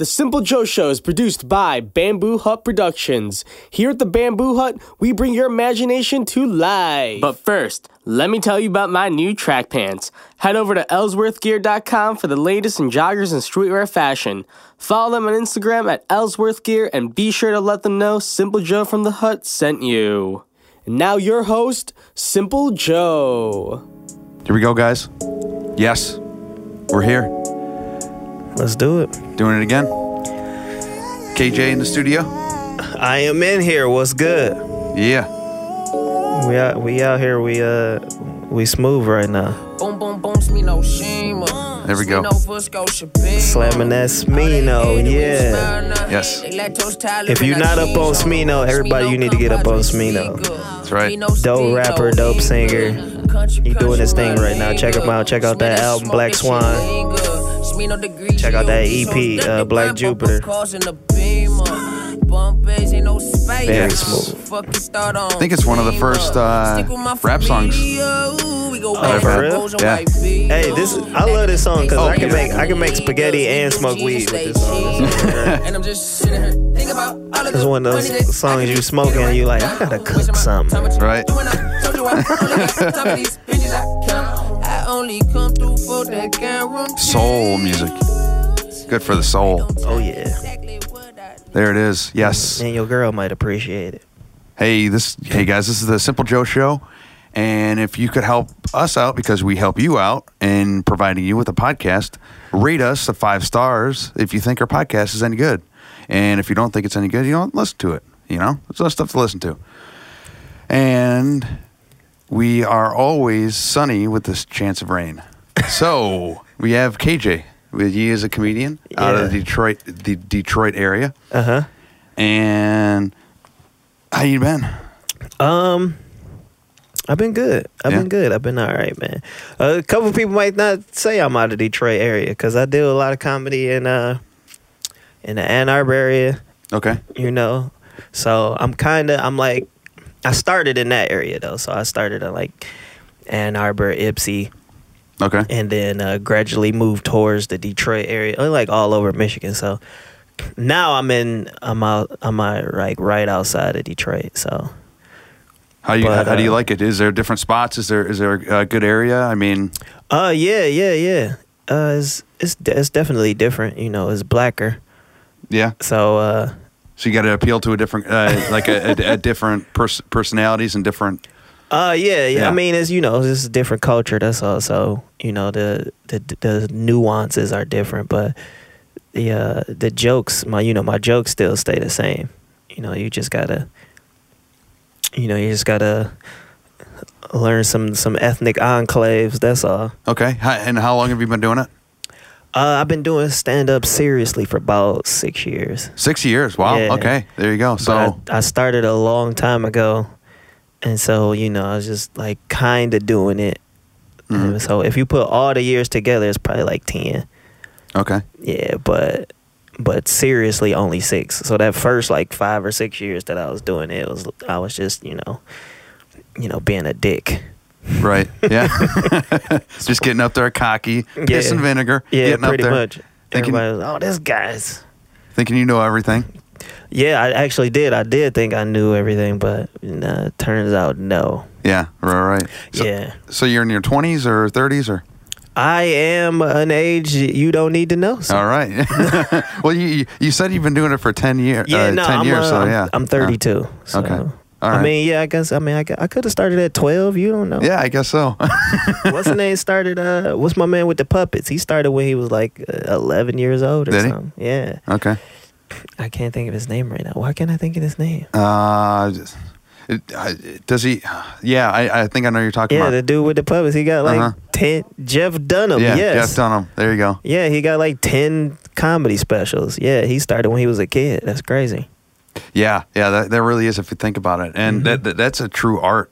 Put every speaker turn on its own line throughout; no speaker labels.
The Simple Joe Show is produced by Bamboo Hut Productions. Here at the Bamboo Hut, we bring your imagination to life. But first, let me tell you about my new track pants. Head over to ellsworthgear.com for the latest in joggers and streetwear fashion. Follow them on Instagram at ellsworthgear and be sure to let them know Simple Joe from the Hut sent you. And now your host, Simple Joe.
Here we go, guys. Yes, we're here.
Let's do it.
Doing it again. KJ in the studio.
I am in here. What's good?
Yeah.
We out. We out here. We uh. We smooth right now.
Boom, boom, boom, Smino, Shima.
There we go.
Smino for Scotia Beam.
Slamming that Smino, yeah.
Yes.
If you're not up on Smino, everybody, you need to get up on Smino.
That's right.
Dope rapper, dope singer. He doing his thing right now. Check him out. Check out that album, Black Swan.
Check
out that EP, uh, Black Jupiter.
Very
smooth.
I think it's one of the first uh, rap songs.
Oh, for real?
Yeah.
Hey, this I love this song because
Oh,
I can
yeah.
make I can make spaghetti and smoke weed with this song. This is
And I'm just sitting here thinking about all of
It's one of those songs you smoking and you like, I gotta cook something.
Right.
I only come through for that guarantee.
Soul music. Good for the soul.
Oh yeah,
Exactly what I
There it is. Yes.
and your girl might appreciate it.
Hey, this. Hey guys, this is the Simple Joe Show, and if you could help us out because we help you out in providing you with a podcast, rate us a five stars if you think our podcast is any good, and if you don't think it's any good, you don't listen to it. You know, it's less stuff to listen to, and we are always sunny with this chance of rain. So we have KJ. He is a comedian out of
Yeah.
Detroit, the Detroit area,
Uh huh.
and how you been?
Um, I've been good. I've
Yeah.
been good. I've been all right, man. Uh, a couple people might not say I'm out of Detroit area because I do a lot of comedy in uh in the Ann Arbor area.
Okay.
You know, so I'm kind of I'm like I started in that area though. So I started in like Ann Arbor, Ipsy,
Okay.
and then uh, gradually moved towards the Detroit area, uh, like all over Michigan. So now I'm in, I'm out, I'm out, like right outside of Detroit. So
How you
But,
how do you
uh,
like it? Is there different spots? Is there is there a good area? I mean,
uh, yeah, yeah, yeah. Uh, it's it's it's definitely different. You know, it's blacker.
yeah.
So uh,
So you got to appeal to a different uh, like a, a, a different pers- personalities and different.
Uh yeah, yeah,
Yeah.
I mean, as you know, it's a different culture. That's all. So you know, the the the nuances are different, but the uh, the jokes, my you know, my jokes still stay the same. You know, you just gotta, you know, you just gotta learn some some ethnic enclaves. That's all.
Okay. And how long have you been doing it?
Uh, I've been doing stand up seriously for about six years.
Six years. Wow.
Yeah.
Okay. There you go. So
I, I started a long time ago, and so you know, I was just like kind of doing it.
Mhm.
And So if you put all the years together, it's probably like ten.
okay.
Yeah, but but seriously, only six. So that first like five or six years that I was doing it, was I was just you know, you know, being a dick.
Right. Yeah. Just getting up there, cocky, piss
Yeah.
and vinegar.
Yeah,
getting
pretty
up there,
much.
thinking-
Everybody was, oh, this guy's.
thinking you know everything.
Yeah, I actually did. I did think I knew everything, but it turns out no.
Yeah. Right. Right. So,
yeah.
So you're in your twenties or thirties or?
I am an age you don't need to know. So.
All right. well, you you- said you've been doing it for ten years.
Yeah,
uh,
no,
ten
I'm,
years.
uh,
so yeah.
I'm 32. So.
Okay. All
I mean, yeah, I guess. I mean, I, I could have started at 12. You don't know.
Yeah, I guess so.
What's the name? Started. Uh, what's my man with the puppets? He started when he was like uh, 11 years old or
Did he?
something. Yeah.
okay.
I can't think of his name right now. Why can't I think of his name?
Uh, does he? Yeah, I, I think I know you're talking about.
Yeah, the dude with the puppets. He got like
Uh-huh.
10. Jeff Dunham.
yeah,
yes.
Jeff Dunham. There you go.
Yeah, he got like 10 comedy specials. Yeah, he started when he was a kid. That's crazy.
Yeah, yeah, that, that really is if you think about it, and
Mm-hmm.
that, that that's a true art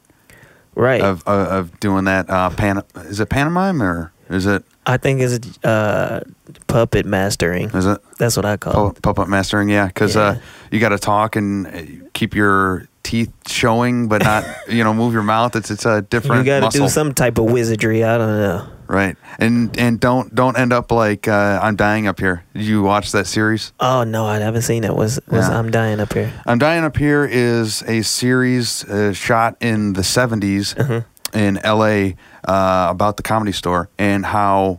Right.
of of, of doing that. Uh, pan, is it pantomime or is it
I think it's uh, puppet mastering.
is it
That's what I call it.
puppet mastering? Yeah, because
Yeah.
uh, you got to talk and uh, keep your teeth showing, but not you know move your mouth. It's it's a different.
You got to do some type of wizardry. I don't know.
Right. And and don't don't end up like uh, I'm dying up here. Did you watch that series?
Oh no, I haven't seen it. Was was
Yeah.
I'm dying up here?
I'm Dying Up Here is a series uh, shot in the 70s
Uh-huh.
in LA uh, about the comedy store and how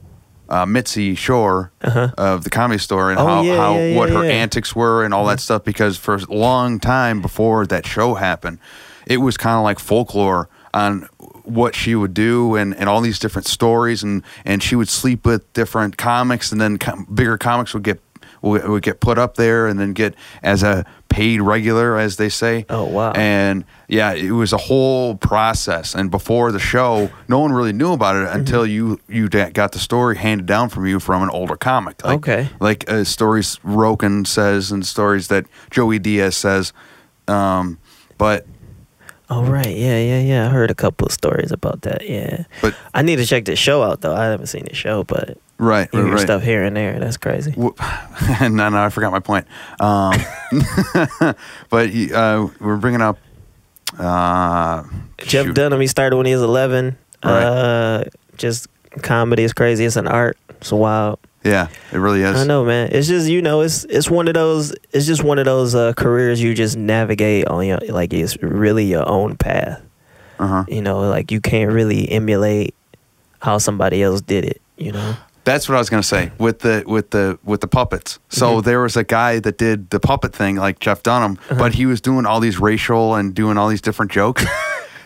uh, Mitzi Shore of the comedy store and
Uh-huh. Oh,
how,
yeah,
how
yeah, yeah,
what her
yeah. Mm-hmm.
antics were and all that stuff because for a long time before that show happened, it was kind of like folklore on what she would do and, and all these different stories and, and she would sleep with different comics and then com- bigger comics would get would, would get put up there and then get as a paid regular as they say
Oh, wow.
and yeah it was a whole process and before the show no one really knew about it
Mm-hmm.
until you you got the story handed down from you from an older comic like,
Okay.
like uh, stories Rogan says and stories that Joey Diaz says um, but
Oh right, yeah, yeah, yeah. I heard a couple of stories about that. Yeah,
But-
I need to check the show out though. I haven't seen the show, but
right
you
right, right.
stuff here and there. That's crazy.
No, no, I forgot my point. Um, but uh, we're bringing up uh,
Jeff
shoot.
Dunham, he started when he was 11.
Right.
Uh, just comedy is crazy. It's an art. It's wild.
Yeah, it really is.
I know, man. It's just you know, it's it's one of those. It's just one of those uh, careers you just navigate on your like it's really your own path.
Uh-huh.
You know, like you can't really emulate how somebody else did it. You know.
That's what I was gonna say with the with the with the puppets. So
Mm-hmm.
there was a guy that did the puppet thing, like Jeff Dunham,
Uh-huh.
but he was doing all these racial and doing all these different jokes.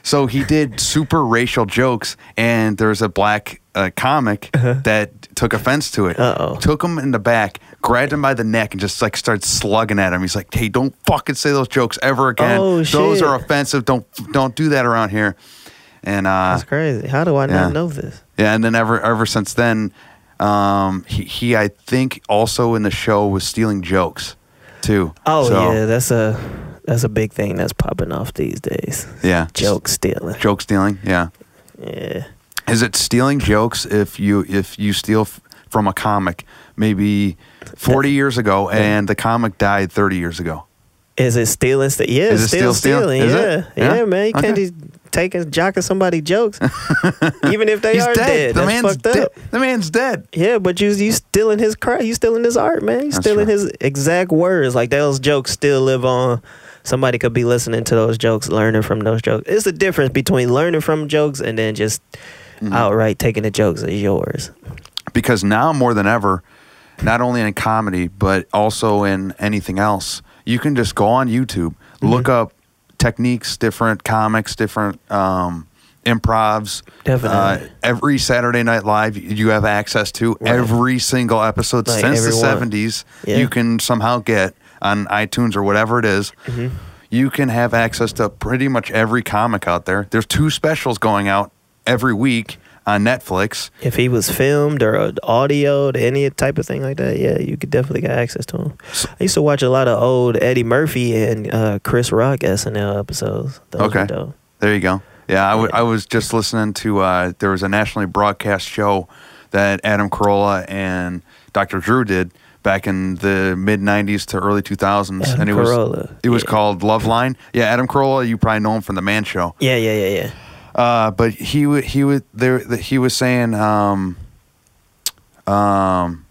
so he did super racial jokes, and there was a black uh, comic that took offense to it.
Uh-huh. Uh-oh.
Took him in the back, grabbed him by the neck, and just like started slugging at him. He's like, "Hey, don't fucking say those jokes ever again.
Oh,
those are offensive. Don't don't do that around here." And uh,
That's crazy. How do I
yeah.
not know this?
yeah, and then ever ever since then, um, he he I think also in the show was stealing jokes, too.
Oh
So,
yeah, that's a that's a big thing that's popping off these days.
yeah,
Joke stealing.
joke stealing. Yeah,
Yeah.
is it stealing jokes if you if you steal f- from a comic maybe forty years ago and the comic died thirty years ago?
Is it stealing? St- yeah,
Is it
still
still stealing?
yeah. yeah,
Yeah?
man. You can't
Okay.
just take and jocking somebody's jokes, even if they
He's
are
dead.
dead.
The man's dead. The man's dead.
Yeah, but you you stealing his craft. You stealing his art, man. You stealing his exact words. Like those jokes still live on. Somebody could be listening to those jokes, learning from those jokes. It's the difference between learning from jokes and then just
Mm-hmm.
outright taking the jokes as yours.
because now more than ever, not only in comedy but also in anything else, you can just go on YouTube, look
Mm-hmm.
up techniques, different comics, different um, improvs.
Definitely.
Uh, every Saturday Night Live, you have access to
Right.
every single episode
Like
since the seventies.
Yeah.
You can somehow get on iTunes or whatever it is.
Mm-hmm.
You can have access to pretty much every comic out there. There's two specials going out every week on Netflix.
If he was filmed or audio, any type of thing like that, yeah, you could definitely get access to him. I used to watch a lot of old Eddie Murphy and uh, Chris Rock SNL episodes. Those
Okay. There you go. Yeah, I was just listening to. Uh, there was a nationally broadcast show that Adam Carolla and Dr. Drew did back in the mid '90s to early 2000s,
Adam
and it was
Carolla,
it was
yeah.
called Loveline. Yeah, Adam Carolla, you probably know him from the Man Show.
Yeah, yeah, yeah, yeah.
Uh, but he would he would there that he was saying um um.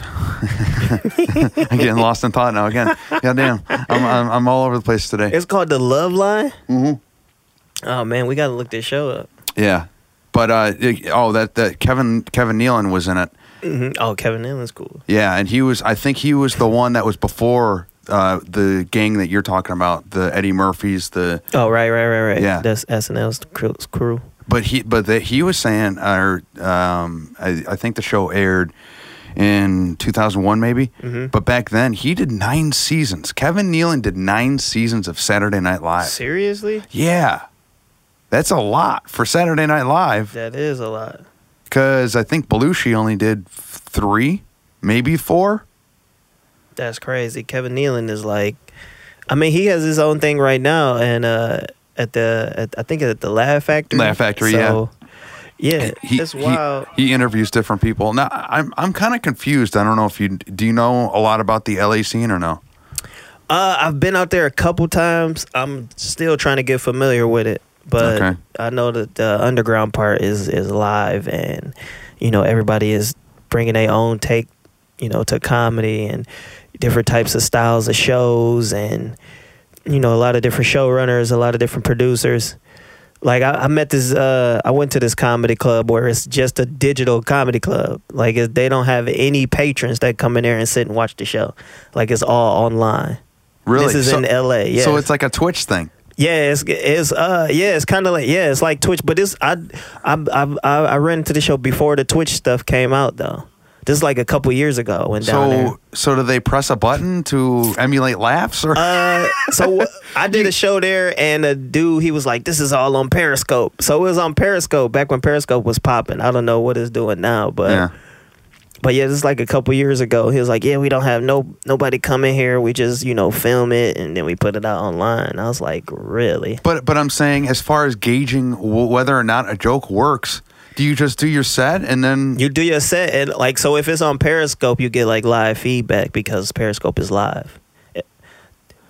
I'm getting lost in thought now again. Goddamn, I'm, I'm I'm all over the place today.
It's called the Love Line.
Mm-hmm.
Oh man, we gotta look this show up.
Yeah, but uh, it- oh, that that Kevin Kevin Nealon was in it.
Hmm Oh, Kevin Nealon's cool.
Yeah, and he was. I think he was the one that was before uh, the gang that you're talking about, the Eddie Murphys. The
Oh, right, right, right, right.
Yeah.
that's SNL's crew. crew.
but he but the, he was saying, or um, I, I think the show aired in 2001 maybe.
Mhm.
But back then he did nine seasons. Kevin Nealon did nine seasons of Saturday Night Live.
Seriously,
Yeah, that's a lot for Saturday Night Live.
that is a lot.
Because I think Belushi only did three, maybe four.
That's crazy. Kevin Nealon is like, I mean, he has his own thing right now, and uh, at the at, I think at the Laugh Factory.
Laugh Factory,
So, yeah,
he,
it's
he-
wild.
He, interviews different people. Now I'm I'm kind of confused. I don't know if you do you know a lot about the LA scene or no?
Uh, I've been out there a couple times. I'm still trying to get familiar with it, but
Okay.
I know that the underground part is is live, and you know everybody is bringing their own take, you know, to comedy and different types of styles of shows, and you know a lot of different showrunners, a lot of different producers. Like I, I met this, uh, I went to this comedy club where it's just a digital comedy club. Like it, they don't have any patrons that come in there and sit and watch the show. Like it's all online.
Really?
This is
so,
in L.A. Yeah.
So it's like a Twitch thing.
Yeah, it's it's uh yeah, it's kind of like yeah, it's like Twitch, but this I I I I ran into the show before the Twitch stuff came out though. This is like a couple years ago when down there.
So, so do they press a button to emulate laughs, or
Uh, so I did a show there, and a dude he was like, "This is all on Periscope." So it was on Periscope back when Periscope was popping. I don't know what it's doing now, but
yeah?
But yeah, this is like a couple years ago. He was like, "Yeah, we don't have no nobody coming here. We just you know film it and then we put it out online." I was like, "Really?"
But but I'm saying, as far as gauging w- whether or not a joke works, do you just do your set and then
You do your set and like so if it's on Periscope, you get like live feedback because Periscope is live.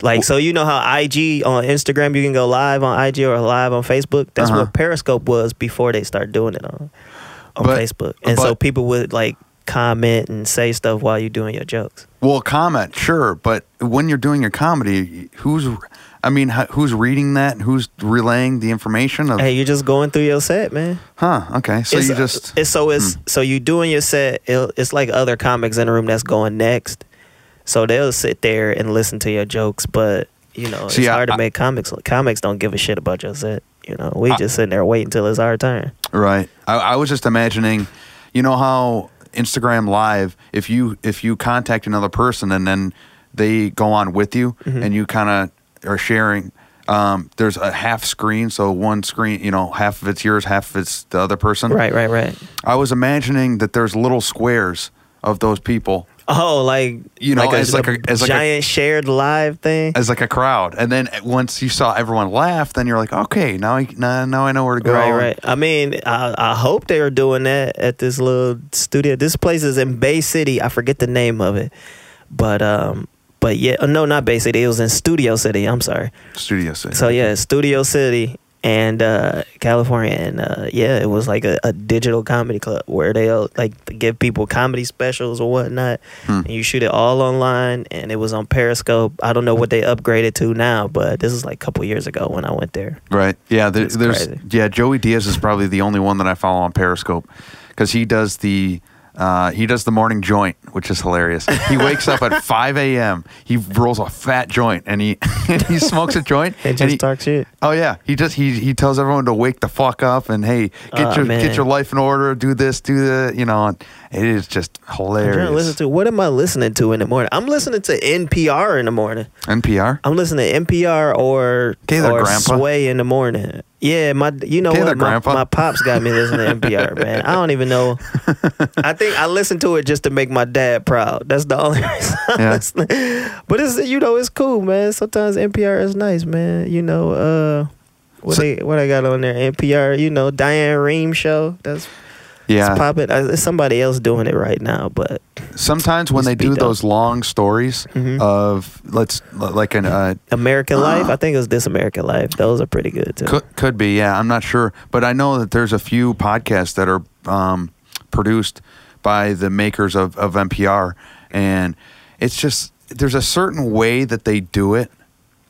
Like so, you know how IG on Instagram you can go live on IG or live on Facebook. That's
Uh-huh.
what Periscope was before they started doing it on on
But-
Facebook. And so people would like comment and say stuff while you're doing your jokes.
well comment sure, but when you're doing your comedy, who's I mean, who's reading that? And Who's relaying the information of?
Hey, you're just going through your set, man.
Huh? Okay, so
it's,
you just
it's so it's
Hmm.
so you doing your set. It, it's like other comics in the room that's going next. So they'll sit there and listen to your jokes, but you know
See,
it's
I-
hard to
I-
make comics. Comics don't give a shit about your set. You know, we just sitting there waiting till it's our turn.
Right. I, I was just imagining, you know how Instagram Live, if you if you contact another person and then they go on with you
Mm-hmm.
and you kind of are sharing. Um, there's a half screen, so one screen, you know, half of it's yours, half of it's the other person.
Right, right, right.
I was imagining that there's little squares of those people
Oh, like
You know, as like a- as like a-
giant shared live thing.
as like a crowd, and then once you saw everyone laugh, then you're like, okay, now I now, now I know where to go.
Right, right. I mean, I, I hope they are doing that at this little studio. This place is in Bay City. I forget the name of it, but um, but yeah, uh, no, not Bay City. It was in Studio City. I'm sorry.
Studio City.
So yeah, Studio City and uh, California, and uh, yeah, it was like a, a digital comedy club where they'll like give people comedy specials or whatnot,
Hmm.
and you shoot it all online, and it was on Periscope. I don't know what they upgraded to now, but this is like a couple years ago when I went there.
Right. Yeah. There, there's
crazy.
yeah. Joey Diaz is probably the only one that I follow on Periscope because he does the uh, he does the morning joint, which is hilarious. He wakes up at 5 a.m. He rolls a fat joint and he and he smokes a joint
And
and
just
he,
talk shit.
Oh yeah, he just he he tells everyone to wake the fuck up and hey, get
Aw,
your
man.
get your life in order, do this, do that, you know. And it is just
I'm trying to
hilarious.
listen to what am I listening to in the morning? I'm listening to NPR in the morning.
NPR.
I'm listening to NPR or
there,
or
Grandpa.
Sway in the morning. Yeah, my you know
there,
what my, my pops got me listening to NPR, man. I don't even know. I think I listen to it just to make my dad proud. That's the only reason. I'm
Yeah.
listening. But it's you know it's cool, man. Sometimes NPR is nice, man. You know uh. What
So-
they what I got on there? NPR, you know, Diane Rehm show. That's
Yeah.
it's popping. Uh, It's somebody else doing it right now, but
Sometimes when they do
dope.
those long stories
Mhm.
of let's like an uh,
American Life. I think it was This American Life. Those are pretty good too.
Could, could be, yeah. I'm not sure, but I know that there's a few podcasts that are um, produced by the makers of, of NPR, and it's just there's a certain way that they do it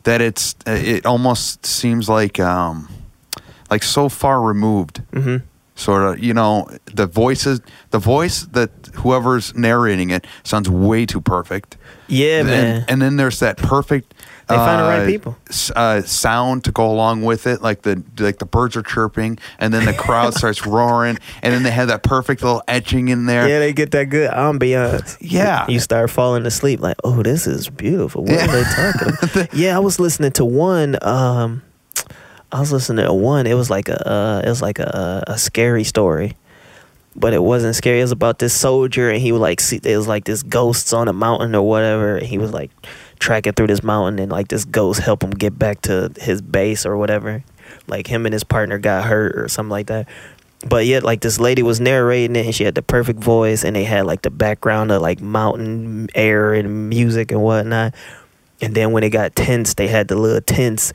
that it's it almost seems like um, like so far removed,
hmm
sort of. You know, the voices, the voice that whoever's narrating it sounds way too perfect.
Yeah,
and,
man.
And then there's that perfect.
They find the right
uh,
people.
Uh, sound to go along with it, like the like the birds are chirping, and then the crowd starts roaring, and then they have that perfect little etching in there.
Yeah, they get that good ambiance.
Yeah.
You start falling asleep like, oh, this is beautiful. What
Yeah.
are they talking about? yeah, I was listening to one. Um, I was listening to one. It was like a, uh, it was like a, a scary story, but it wasn't scary. It was about this soldier, and he would like see. It was like this ghosts on a mountain or whatever. And he was like tracking through this mountain, and like this ghost help him get back to his base or whatever. Like him and his partner got hurt or something like that but yet like this lady was narrating it and she had the perfect voice and they had like the background of like mountain air and music and whatnot and then when it got tense they had the little tense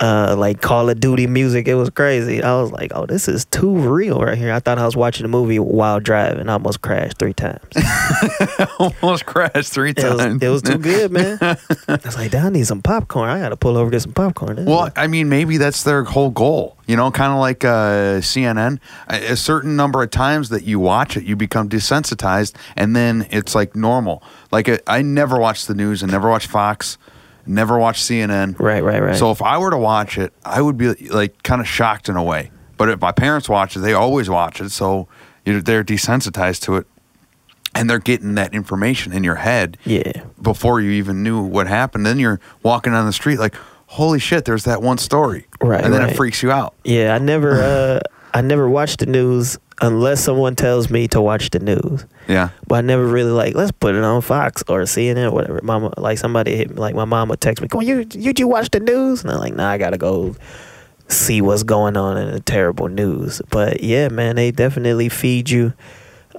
uh, like Call of Duty music. It was crazy. I was like, oh, this is too real right here. I thought I was watching a movie while driving. I almost crashed three times.
Almost crashed three
It was,
times.
it was too good, man. I was like, "Damn, I need some popcorn. I got to pull over get some popcorn. This
Well,
is-
I mean, maybe that's their whole goal. You know, kind of like uh, CNN. A a certain number of times that you watch it, you become desensitized, and then it's like normal. Like uh, I never watch the news, and never watch Fox, never watch CNN.
right, right, right.
So if I were to watch it, I would be like kind of shocked in a way. But if my parents watch it, they always watch it, so you know, they're desensitized to it, and they're getting that information in your head
yeah,
before you even knew what happened. Then you're walking down the street like, holy shit, there's that one story.
Right,
And then it freaks you out.
yeah. I never, uh, I never watch the news unless someone tells me to watch the news.
Yeah.
But I never really like let's put it on Fox or CNN or whatever. Mama, like somebody hit me, like my mom would text me, "Come on, you you you watch the news?" And I'm like, "Nah, I gotta go see what's going on in the terrible news." But yeah, man, they definitely feed you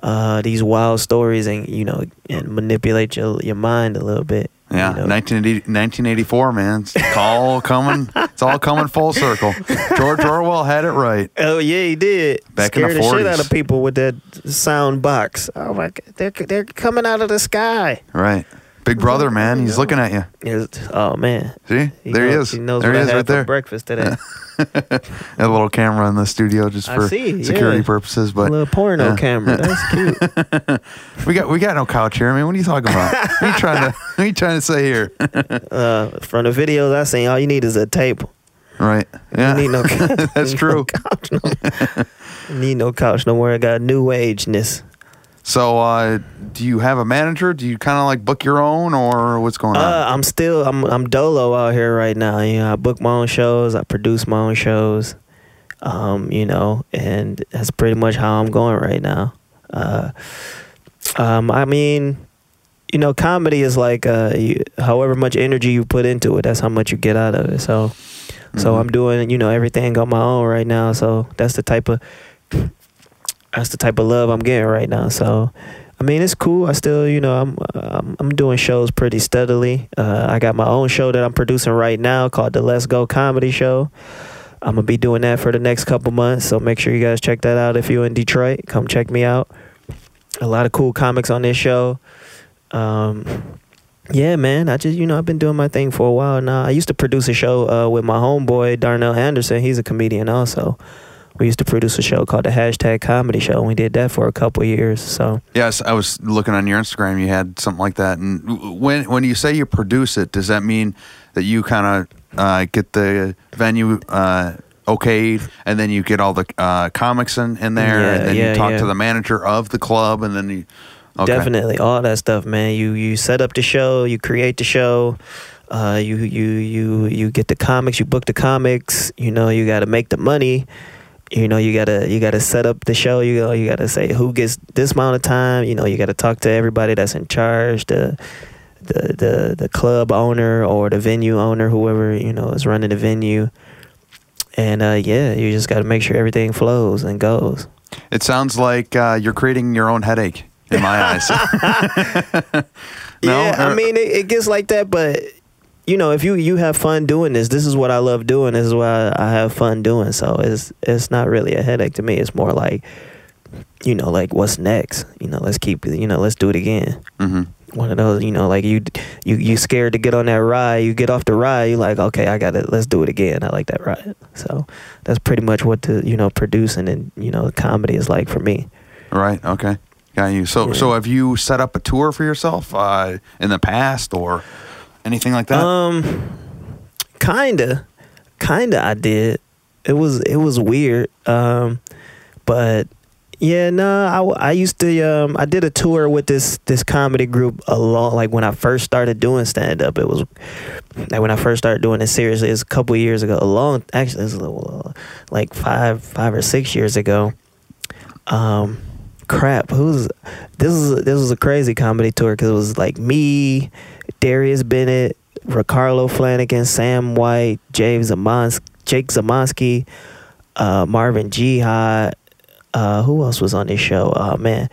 uh, these wild stories and you know and manipulate your your mind a little bit.
Yeah.
you know?
1980 1984, man. It's all coming. It's all coming full circle. George Orwell had it right.
Oh yeah, he did.
Back in
Scared
the
the shit out of people with that sound box. Oh my god, they're they're coming out of the sky.
Right. Big brother, man. He's looking at you.
It's- oh man,
See? there he is.
He knows
there
what
he
I
is
had
right
for
there.
breakfast today.
A little camera in the studio just for
see,
security
yeah.
purposes.
a
But
little porno
yeah.
camera. That's cute.
we got we got no couch here, man. What are you talking about? what are you trying to what are you trying to say here?
Uh, from the videos I seen, all you need is a table.
right. Yeah.
You need no couch.
That's
no
true.
couch, no. Need no couch. No more. I got new ageness.
So, uh, do you have a manager? Do you kind of like book your own, or what's going on?
Uh, I'm still I'm I'm dolo out here right now. You know, I book my own shows. I produce my own shows. Um, you know, and that's pretty much how I'm going right now. Uh, um, I mean, you know, comedy is like uh, you, however much energy you put into it, that's how much you get out of it. So, so
Mhm.
I'm doing you know everything on my own right now. So that's the type of that's the type of love I'm getting right now. So, I mean, it's cool. I still, you know, I'm I'm, I'm doing shows pretty steadily. Uh, I got my own show that I'm producing right now called the Let's Go Comedy Show. I'm gonna be doing that for the next couple months. So make sure you guys check that out if you're in Detroit. Come check me out. A lot of cool comics on this show. Um, yeah, man. I just, you know, I've been doing my thing for a while now. I used to produce a show uh, with my homeboy Darnell Anderson. He's a comedian also. We used to produce a show called the Hashtag Comedy Show, and we did that for a couple years. So
yes, I was looking on your Instagram. You had something like that. And when when you say you produce it, does that mean that you kind of uh, get the venue uh, okayed, and then you get all the uh, comics in, in there,
Yeah,
and then
yeah,
you talk
yeah.
to the manager of the club, and then you okay.
Definitely, all that stuff, man. You you set up the show, you create the show, uh, you you you you get the comics, you book the comics. You know, you got to make the money. You know, you gotta you gotta set up the show. You know, you gotta say who gets this amount of time. You know, you gotta talk to everybody that's in charge, the the the the club owner or the venue owner, whoever you know is running the venue. And uh, yeah, you just got to make sure everything flows and goes.
It sounds like uh, you're creating your own headache in my eyes. no,
yeah, I mean it, it gets like that, but you know, if you you have fun doing this, this is what I love doing. This is what I, I have fun doing. So it's it's not really a headache to me. It's more like, you know, like what's next? You know, let's keep you know, let's do it again.
Mhm.
One of those, you know, like you you you scared to get on that ride. You get off the ride, You're like, okay, I got it. Let's do it again. I like that ride. So that's pretty much what the you know producing and you know comedy is like for me.
Right. Okay. Got you. So,
Yeah.
so have you set up a tour for yourself uh, in the past or anything like that?
Um, kinda, kinda. I did. It was it was weird. Um, but yeah, no. I, I used to. Um, I did a tour with this this comedy group a long like when I first started doing stand up. It was like when I first started doing it seriously. It's a couple years ago. A long actually, it's little uh, like five five or six years ago. Um, crap. Who's this? Is this was a crazy comedy tour because it was like me, Darius Bennett, Ricardo Flanagan, Sam White, James Zamons, Jake Zamonsky, uh, Marvin Jihad. Uh, who else was on this show? Oh man.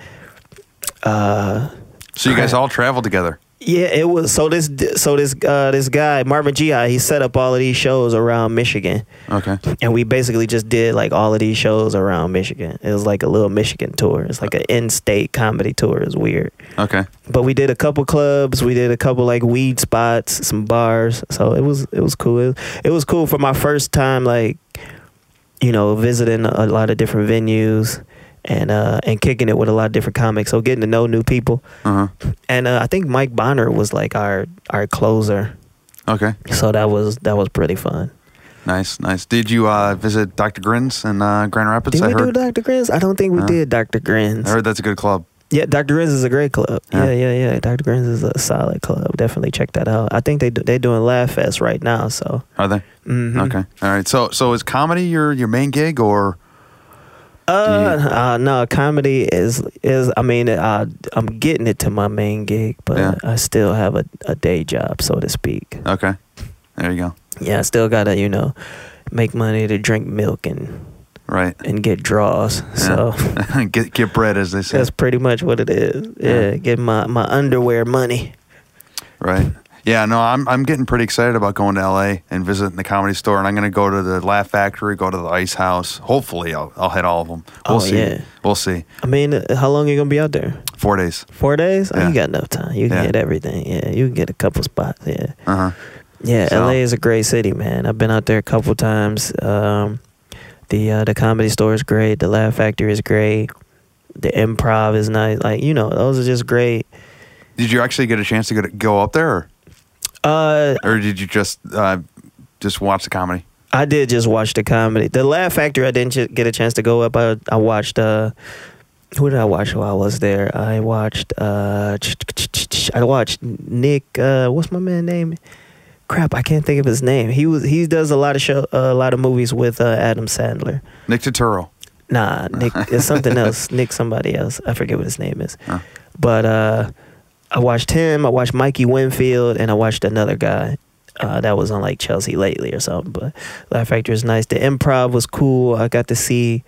Uh,
so you guys all traveled together.
Yeah, it was so this so this uh this guy Marvin Gi he set up all of these shows around Michigan,
Okay.
and we basically just did like all of these shows around Michigan. It was like a little Michigan tour. It's like an in-state comedy tour. It's weird,
Okay.
but we did a couple clubs. We did a couple like weed spots, some bars. So it was it was cool. It, it was cool for my first time like you know visiting a lot of different venues. And uh, and kicking it with a lot of different comics, so getting to know new people.
Uh
And uh, I think Mike Bonner was like our our closer.
Okay.
so that was that was pretty fun.
Nice. Nice. Did you uh, visit Dr. Grins in uh, Grand Rapids?
Did
I
we do. Dr. Grins? I don't think we
No.
did Dr. Grins.
I heard that's a good club.
Yeah, Dr. Grins is a great club.
Yeah.
Yeah, yeah, yeah. Dr. Grins is a solid club. Definitely check that out. I think they do, they're doing Laugh Fest right now. So
Are they?
mhm.
Okay. All right. So so is comedy your your main gig or?
Uh, uh, no, comedy is is. I mean, uh, I'm getting it to my main gig, but
Yeah.
I still have a, a day job, so to speak.
Okay. There you go.
Yeah, I still gotta you know make money to drink milk and
Right.
and get draws. So.
get get bread as they say.
That's pretty much what it is. Yeah,
Yeah.
get my, my underwear money.
Right. Yeah, no, I'm I'm getting pretty excited about going to LA and visiting the comedy store, and I'm going to go to the Laugh Factory, go to the Ice House. Hopefully, I'll I'll hit all of them. We'll
Oh,
see.
yeah.
We'll see.
I mean, uh, how long are you gonna be out there?
Four days.
Four days? Oh,
Yeah.
you got enough time. You can
Yeah.
get everything. Yeah, you can get a couple spots. Yeah,
Uh huh.
yeah.
So-
LA is a great city, man. I've been out there a couple times. Um, the uh, the comedy store is great. The Laugh Factory is great. The Improv is nice. Like you know, those are just great.
Did you actually get a chance to go, to, go up there, or,
Uh,
or did you just uh, just watch the comedy?
I did just watch the comedy. The Laugh Factory, I didn't ch- get a chance to go up. I, I watched. Uh, who did I watch while I was there? I watched. Uh, I watched Nick. Uh, what's my man name? Crap, I can't think of his name. He was. He does a lot of show, uh, a lot of movies with uh, Adam Sandler.
Nick Turturro.
Nah, Nick. it's something else. Nick, somebody else. I forget what his name is.
Huh.
But uh, I watched him. I watched Mikey Winfield, and I watched another guy. Uh, that was on like Chelsea lately or something, but Laugh Factory is nice. The improv was cool. I got to see,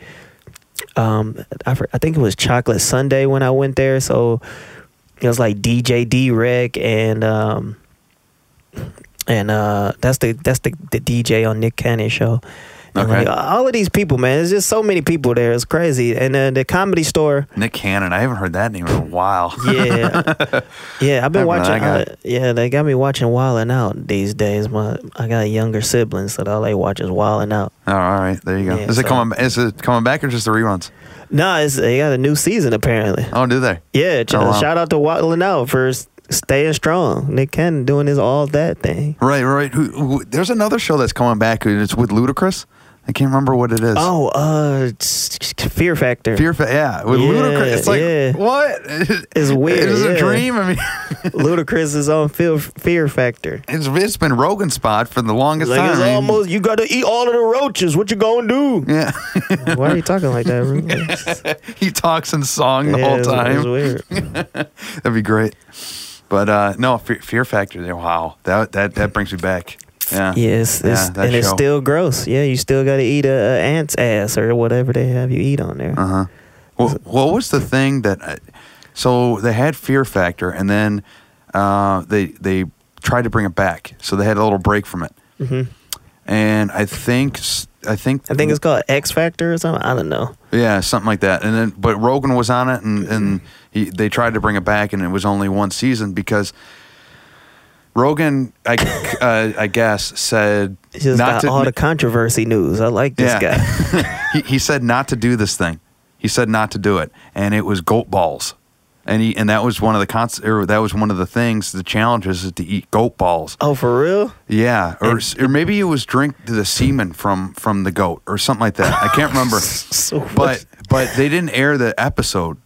um, I, I think it was Chocolate Sundaes when I went there. So it was like DJ D-Wrek and um, and uh, that's the that's the, the DJ on Nick Cannon show.
Okay.
like, all of these people, man, there's just so many people there. It's crazy. And then the comedy store,
Nick Cannon. I haven't heard that name in a while.
yeah, yeah. I've been watching. Uh, yeah, they got me watching Wildin' Out these days. My I got younger siblings, so all they watch is Wildin' Out.
Oh, all right. There you go.
Yeah,
is it coming? Is it coming back or just the reruns?
No, it's, they got a new season apparently.
Oh, do they?
Yeah, ch-
Oh, wow.
shout out to Wildin' Out for staying strong. Nick Cannon doing his all that thing.
Right, right. Who, who, there's another show that's coming back. and It's with Ludacris. I can't remember what it is.
Oh, uh, Fear Factor.
Fear, Factor. yeah, with
Yeah,
Ludacris. It's like
yeah.
what?
It's weird,
Is it a dream? I mean,
Ludacris is on Fear, Fear Factor.
it's it's been Rogan spot for the longest
Like
time.
it's almost you got to eat all of the roaches. What you gonna do?
yeah.
Why are you talking like that?
He talks in song the
Yeah,
whole
it's-
time.
It's weird.
That'd be great. But uh, no, Fear, Fear Factor. Wow, that that that brings me back. Yeah.
Yes,
Yeah,
it's,
that
and it's still gross. Yeah, you still got to eat a, a ant's ass or whatever they have you eat on there.
Uh huh. Well, what was the thing that? I, so they had Fear Factor, and then uh, they they tried to bring it back. So they had a little break from it,
hmm
and I think I think
I think it's called X Factor or something. I don't know.
yeah something like that. And then but Rogan was on it, and and he, they tried to bring it back, and it was only one season because. Rogan, I, uh, I guess, said
just
not to.
all the controversy news. I like this guy.
he, he said not to do this thing. He said not to do it, and it was goat balls, and he and that was one of the cons- or that was one of the things. The challenges is to eat goat balls.
Oh, for real?
Yeah, or s- or maybe it was drink the semen from from the goat or something like that. I can't remember,
So
but but they didn't air the episode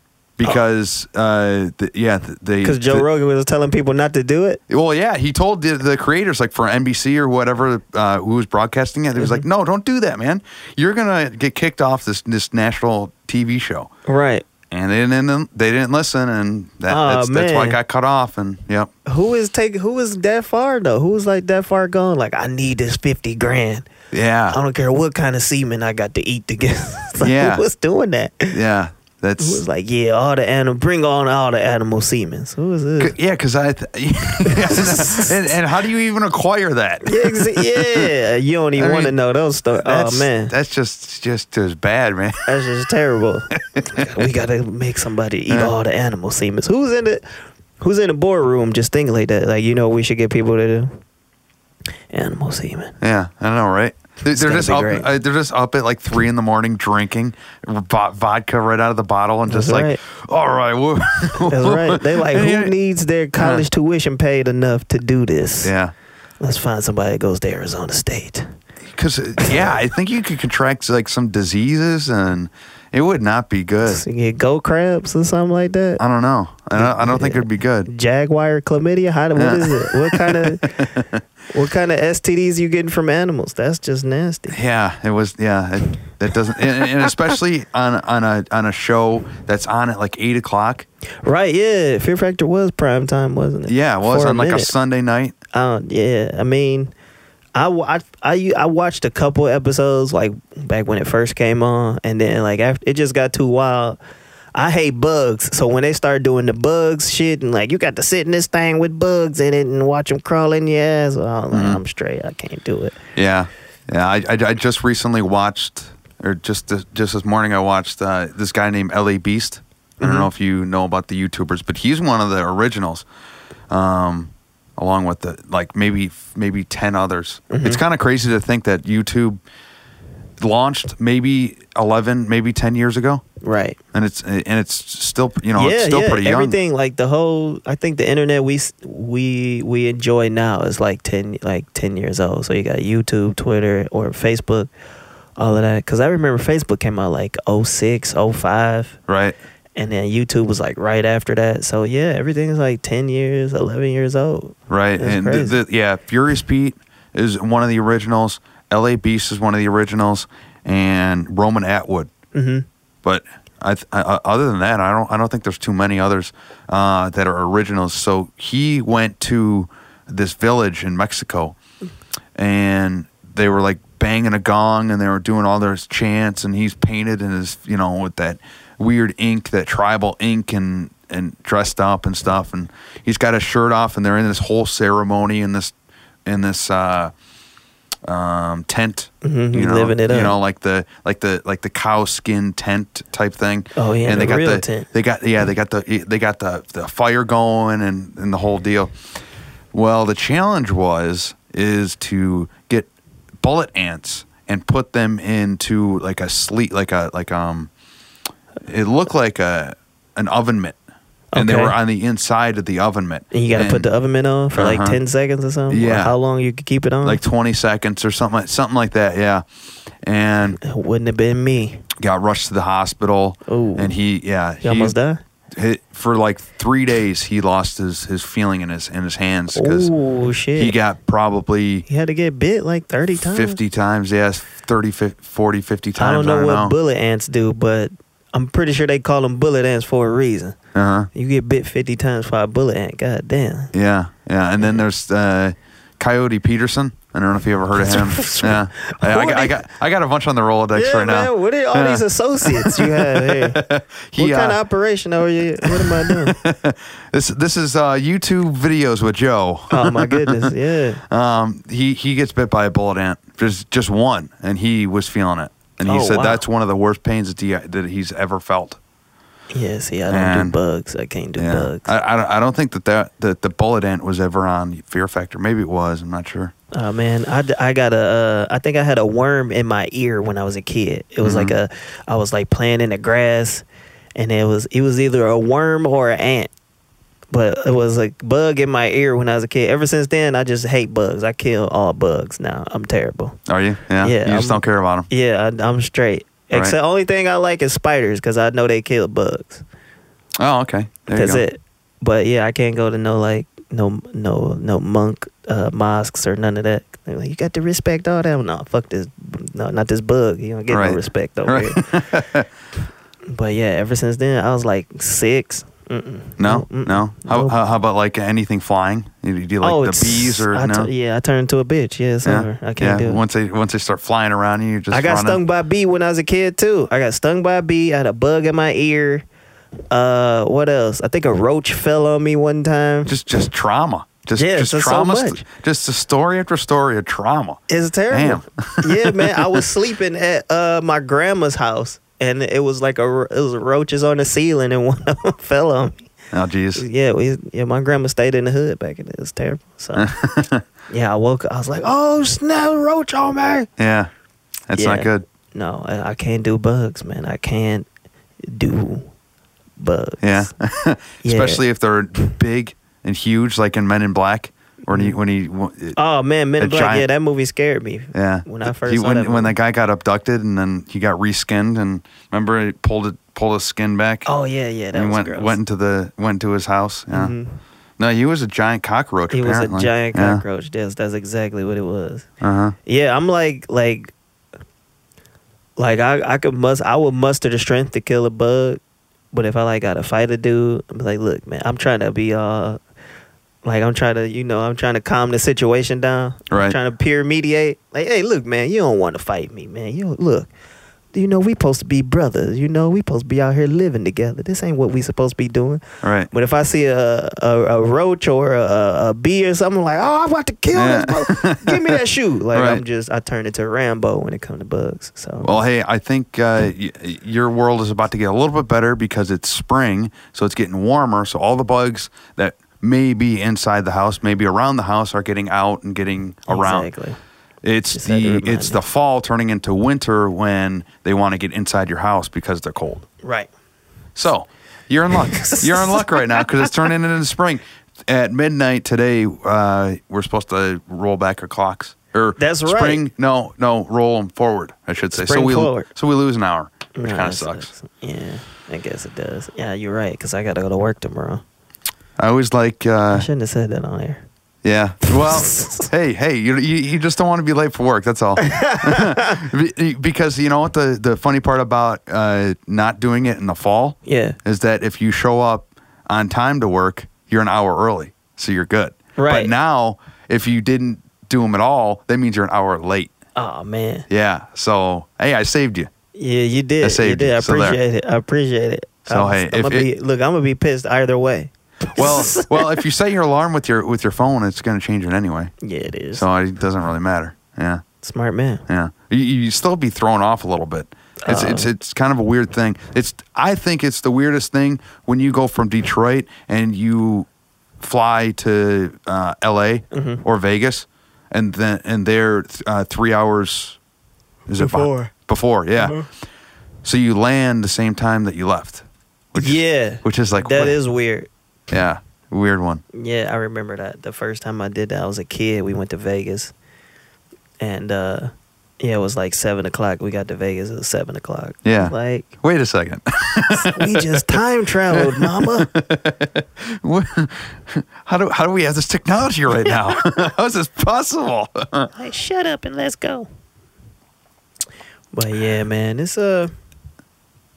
because uh the, yeah th- they
because Joe Rogan was telling people not to do it.
well, yeah, he told the, the creators, like for NBC or whatever, uh, who was broadcasting it, he was like, "No, don't do that, man. You're gonna get kicked off this this national TV show."
Right.
And they didn't they didn't listen, and that,
Aw,
that's, that's why
I
got cut off. And yep,
Who is take? Who is that far though? Who is like that far gone? Like I need this fifty grand.
Yeah.
I don't care what kind of semen I got to eat to get. It's like,
Yeah.
Who was doing that?
yeah.
Who
That's
was like, yeah, all the animal, bring on all the animal semen. Who is this?
yeah, because I. Th- and, and how do you even acquire that?
yeah, exa- yeah, you don't even want to know those stories. Oh man,
that's just just as bad, man.
That's just terrible. we gotta make somebody eat uh-huh. all the animal semen. Who's in the Who's in the boardroom just thinking like that? Like you know, we should get people to do animal semen.
Yeah, I know, right? They're, they're just up. Uh, they're just up at like three in the morning drinking vo- vodka right out of the bottle and just
That's
like,
right.
all right.
That's right. They like who needs their college tuition paid enough to do this?
Yeah,
Let's find somebody that goes to Arizona State.
because yeah, I think you could contract like some diseases and it would not be good.
So get goat crabs or something like that.
I don't know. I don't, I don't think it'd be good.
Jaguar chlamydia. How? What is it? What kind of what kind of STDs you getting from animals? That's just nasty.
Yeah, it was. Yeah, it, that doesn't, and, and especially on on a on a show that's on at like eight o'clock.
Right? Yeah. Fear Factor was prime time, wasn't it?
Yeah, it was
For
on like a. Sunday night.
Uh, yeah, I mean, I, I, I, I watched a couple episodes like back when it first came on, and then like after it just got too wild. I hate bugs, so when they start doing the bugs shit and like you got to sit in this thing with bugs in it and watch them crawl in your ass, oh, like,
Mm-hmm.
I'm straight. I can't do it.
Yeah, yeah. I, I, I just recently watched, or just this, just this morning, I watched uh, this guy named L.A. Beast. I don't know if you know about the YouTubers, but he's one of the originals, um, along with the like maybe maybe ten others. It's mm-hmm. kind of crazy to think that YouTube launched maybe eleven, maybe ten years ago,
Right.
and it's and it's still you know it's still pretty young.
Everything like the whole. I think the internet we we we enjoy now is like ten like ten years old. So you got YouTube, Twitter, or Facebook, all of that. Because I remember Facebook came out like 06, 05,
right?
And then YouTube was like right after that. So yeah, everything is like ten years, eleven years old.
Right, and the, the, yeah, Furious Pete is one of the originals. L.A. Beast is one of the originals, and Roman Atwood.
hmm
But I, th- I, uh, other than that, I don't I don't think there's too many others uh, that are originals. So he went to this village in Mexico, and they were like banging a gong, and they were doing all their chants, and he's painted in his you know with that weird ink, that tribal ink, and and dressed up and stuff, and he's got his shirt off, and they're in this whole ceremony in this in this. Uh, um, tent,
Mhm,
you know,
living it
you
up.
know, like the like the like the cow skin tent type thing.
Oh, yeah,
and they
the
got
real
the
tent.
they got yeah they got the they got the the fire going and and the whole deal. Well, the challenge was is to get bullet ants and put them into like a sleep like a like um it looked like a an oven mitt. And they were on the inside of the oven mitt.
And you got to put the oven mitt on for like
Uh-huh.
ten seconds or something. Or
Yeah.
how long you could keep it on?
like 20 seconds or something like, something like that, yeah. And
it wouldn't have been me.
got rushed to the hospital.
Ooh.
And he, yeah,
You almost died.
he- for like three days he lost his, his feeling in his in his hands because
Oh shit!
he got probably
He had to get bit like 30 times.
50 times yes 30 50, 40 50 times
I don't know
I
what
don't know.
bullet ants do, but I'm pretty sure they call them bullet ants for a reason.
uh-huh
You get bit 50 times by a bullet ant. God damn.
yeah yeah and then there's uh coyote peterson i don't know if you ever heard of him yeah I, I, got, I got i got a bunch on the rolodex
yeah,
right
man.
now
What are all
Yeah.
these associates you have here?
He,
what kind
uh,
of operation are you? What am I doing?
this this is uh youtube videos with joe
Oh my goodness. Yeah.
Um, he he gets bit by a bullet ant, just just one, and he was feeling it, and he
Oh,
said
wow.
that's one of the worst pains that he that he's ever felt.
Yeah. See, I don't
And-
do bugs. I can't do
Yeah,
bugs.
I, I don't- I don't think that that that the bullet ant was ever on Fear Factor. Maybe it was. I'm not sure.
Oh man, I, I got a uh, I think I had a worm in my ear when I was a kid. It was like a I was like playing in the grass, and it was it was either a worm or an ant, but it was a bug in my ear when I was a kid. Ever since then, I just hate bugs. I kill all bugs now. I'm terrible.
Are you? Yeah.
Yeah,
You just
I'm-
don't care about them.
Yeah, I, I'm straight.
Right.
Except only thing I like is spiders because I know they kill bugs.
Oh, okay. There
That's
you go.
it. But yeah, I can't go to no like no no no monk uh, mosques or none of that. Like, you got to respect all that. No, fuck this. No, not this bug. You don't get
Right.
no respect over
Right.
here. but yeah, ever since then, I was like six.
No, no. How, how, how about like anything flying? Do you, do you like
oh,
the bees or
I
no?
tu- yeah, I turned into a bitch. Yeah, it's over. I can't
yeah.
do it.
Once they once they start flying around you, you're just
I got
running.
stung by a bee when I was a kid too. I got stung by a bee. I had a bug in my ear. Uh, what else? I think a roach fell on me one time.
Just just trauma. Just
Yeah,
just
so
trauma.
much.
just a story after story of trauma.
It's terrible. yeah, man. I was sleeping at uh my grandma's house, and it was like a it was roaches on the ceiling, and one of them fell on me.
Oh jeez.
Yeah, we yeah. My grandma stayed in the hood back in it. It was terrible. So yeah, I woke up. I was like, oh snap, roach on me.
Yeah. That's not good.
No, I, I can't do bugs, man. I can't do bugs.
Yeah.
Yeah.
Especially if they're big and huge, like in Men in Black, when he when he
Oh man, Men in Black.
giant-
yeah, that movie scared me.
yeah
When I first
he, when
that
when that guy got abducted and then he got reskinned and remember he pulled it pulled his skin back.
Oh yeah, yeah, that
and
was
went
gross.
went into the went to his house. Yeah.
Mhm.
No, he was a giant cockroach.
He was a
apparently.
giant
Yeah.
cockroach. Yes, that's exactly what it was.
Uh huh.
Yeah, I'm like like like I I could must I would muster the strength to kill a bug, but if I like got to fight a dude, I'm like, look, man, I'm trying to be uh like I'm trying to you know I'm trying to calm the situation down.
Right.
I'm trying to peer mediate. Like, hey, look, man, you don't want to fight me, man. You look. You know we supposed to be brothers. You know we supposed to be out here living together. This ain't what we supposed to be doing.
Right.
But if I see a a, a roach or a, a bee or something, I'm like, oh, I'm about to kill
Yeah.
this. Bro. Give me that shoe. Like
Right.
I'm just, I turn into Rambo when it comes to bugs. So
Well, hey, I think uh, y- your world is about to get a little bit better because it's spring, so it's getting warmer. So all the bugs that may be inside the house, maybe around the house, are getting out and getting around.
Exactly.
It's
Just
the
remind
it's
me.
the fall turning into winter when they want to get inside your house because they're cold.
Right.
So you're in luck. you're in luck right now because it's turning into spring. At midnight today, uh, we're supposed to roll back our clocks. Or
That's right.
spring. No, no, roll them forward. I should say. so
Spring
we
forward.
so we lose an hour, which
Nah,
kind of
that
sucks.
Yeah, I guess it does. Yeah, you're right. Because I got to go to work tomorrow.
I always like.
I
Uh,
shouldn't have said that on air.
yeah. Well, hey, hey, you, you you just don't want to be late for work. That's all. Because you know what the the funny part about uh, not doing it in the fall
Yeah.
is that if you show up on time to work, you're an hour early, so you're good.
Right.
But now, if you didn't do them at all, that means you're an hour late.
Oh man.
Yeah. So hey, I saved you.
Yeah, you did.
I
you did.
you.
I
So
appreciate it. I appreciate it.
So, hey,
I'm
if
gonna
it-
be look. I'm gonna be pissed either way.
Well, well, if you set your alarm with your with your phone, it's going to change it anyway.
Yeah, it is.
So it doesn't really matter. Yeah.
Smart man.
Yeah, you, you still be thrown off a little bit. It's it's it's kind of a weird thing. It's I think it's the weirdest thing when you go from Detroit and you fly to uh, L.A.
Mm-hmm.
or Vegas, and then and they're uh, three hours. Is it beh-
Before.
Before, yeah. So you land the same time that you left, which
yeah,
which is like
that
what-
is weird.
Yeah weird one.
Yeah, I remember that. The first time I did that, I was a kid. We went to Vegas, and uh, yeah, it was like seven o'clock. We got to Vegas at seven o'clock.
Yeah.
like
Wait a second.
we just time traveled, Mama.
What- how do how do we have this technology right now? how is this possible?
Like, shut up and let's go. But yeah, man, it's uh,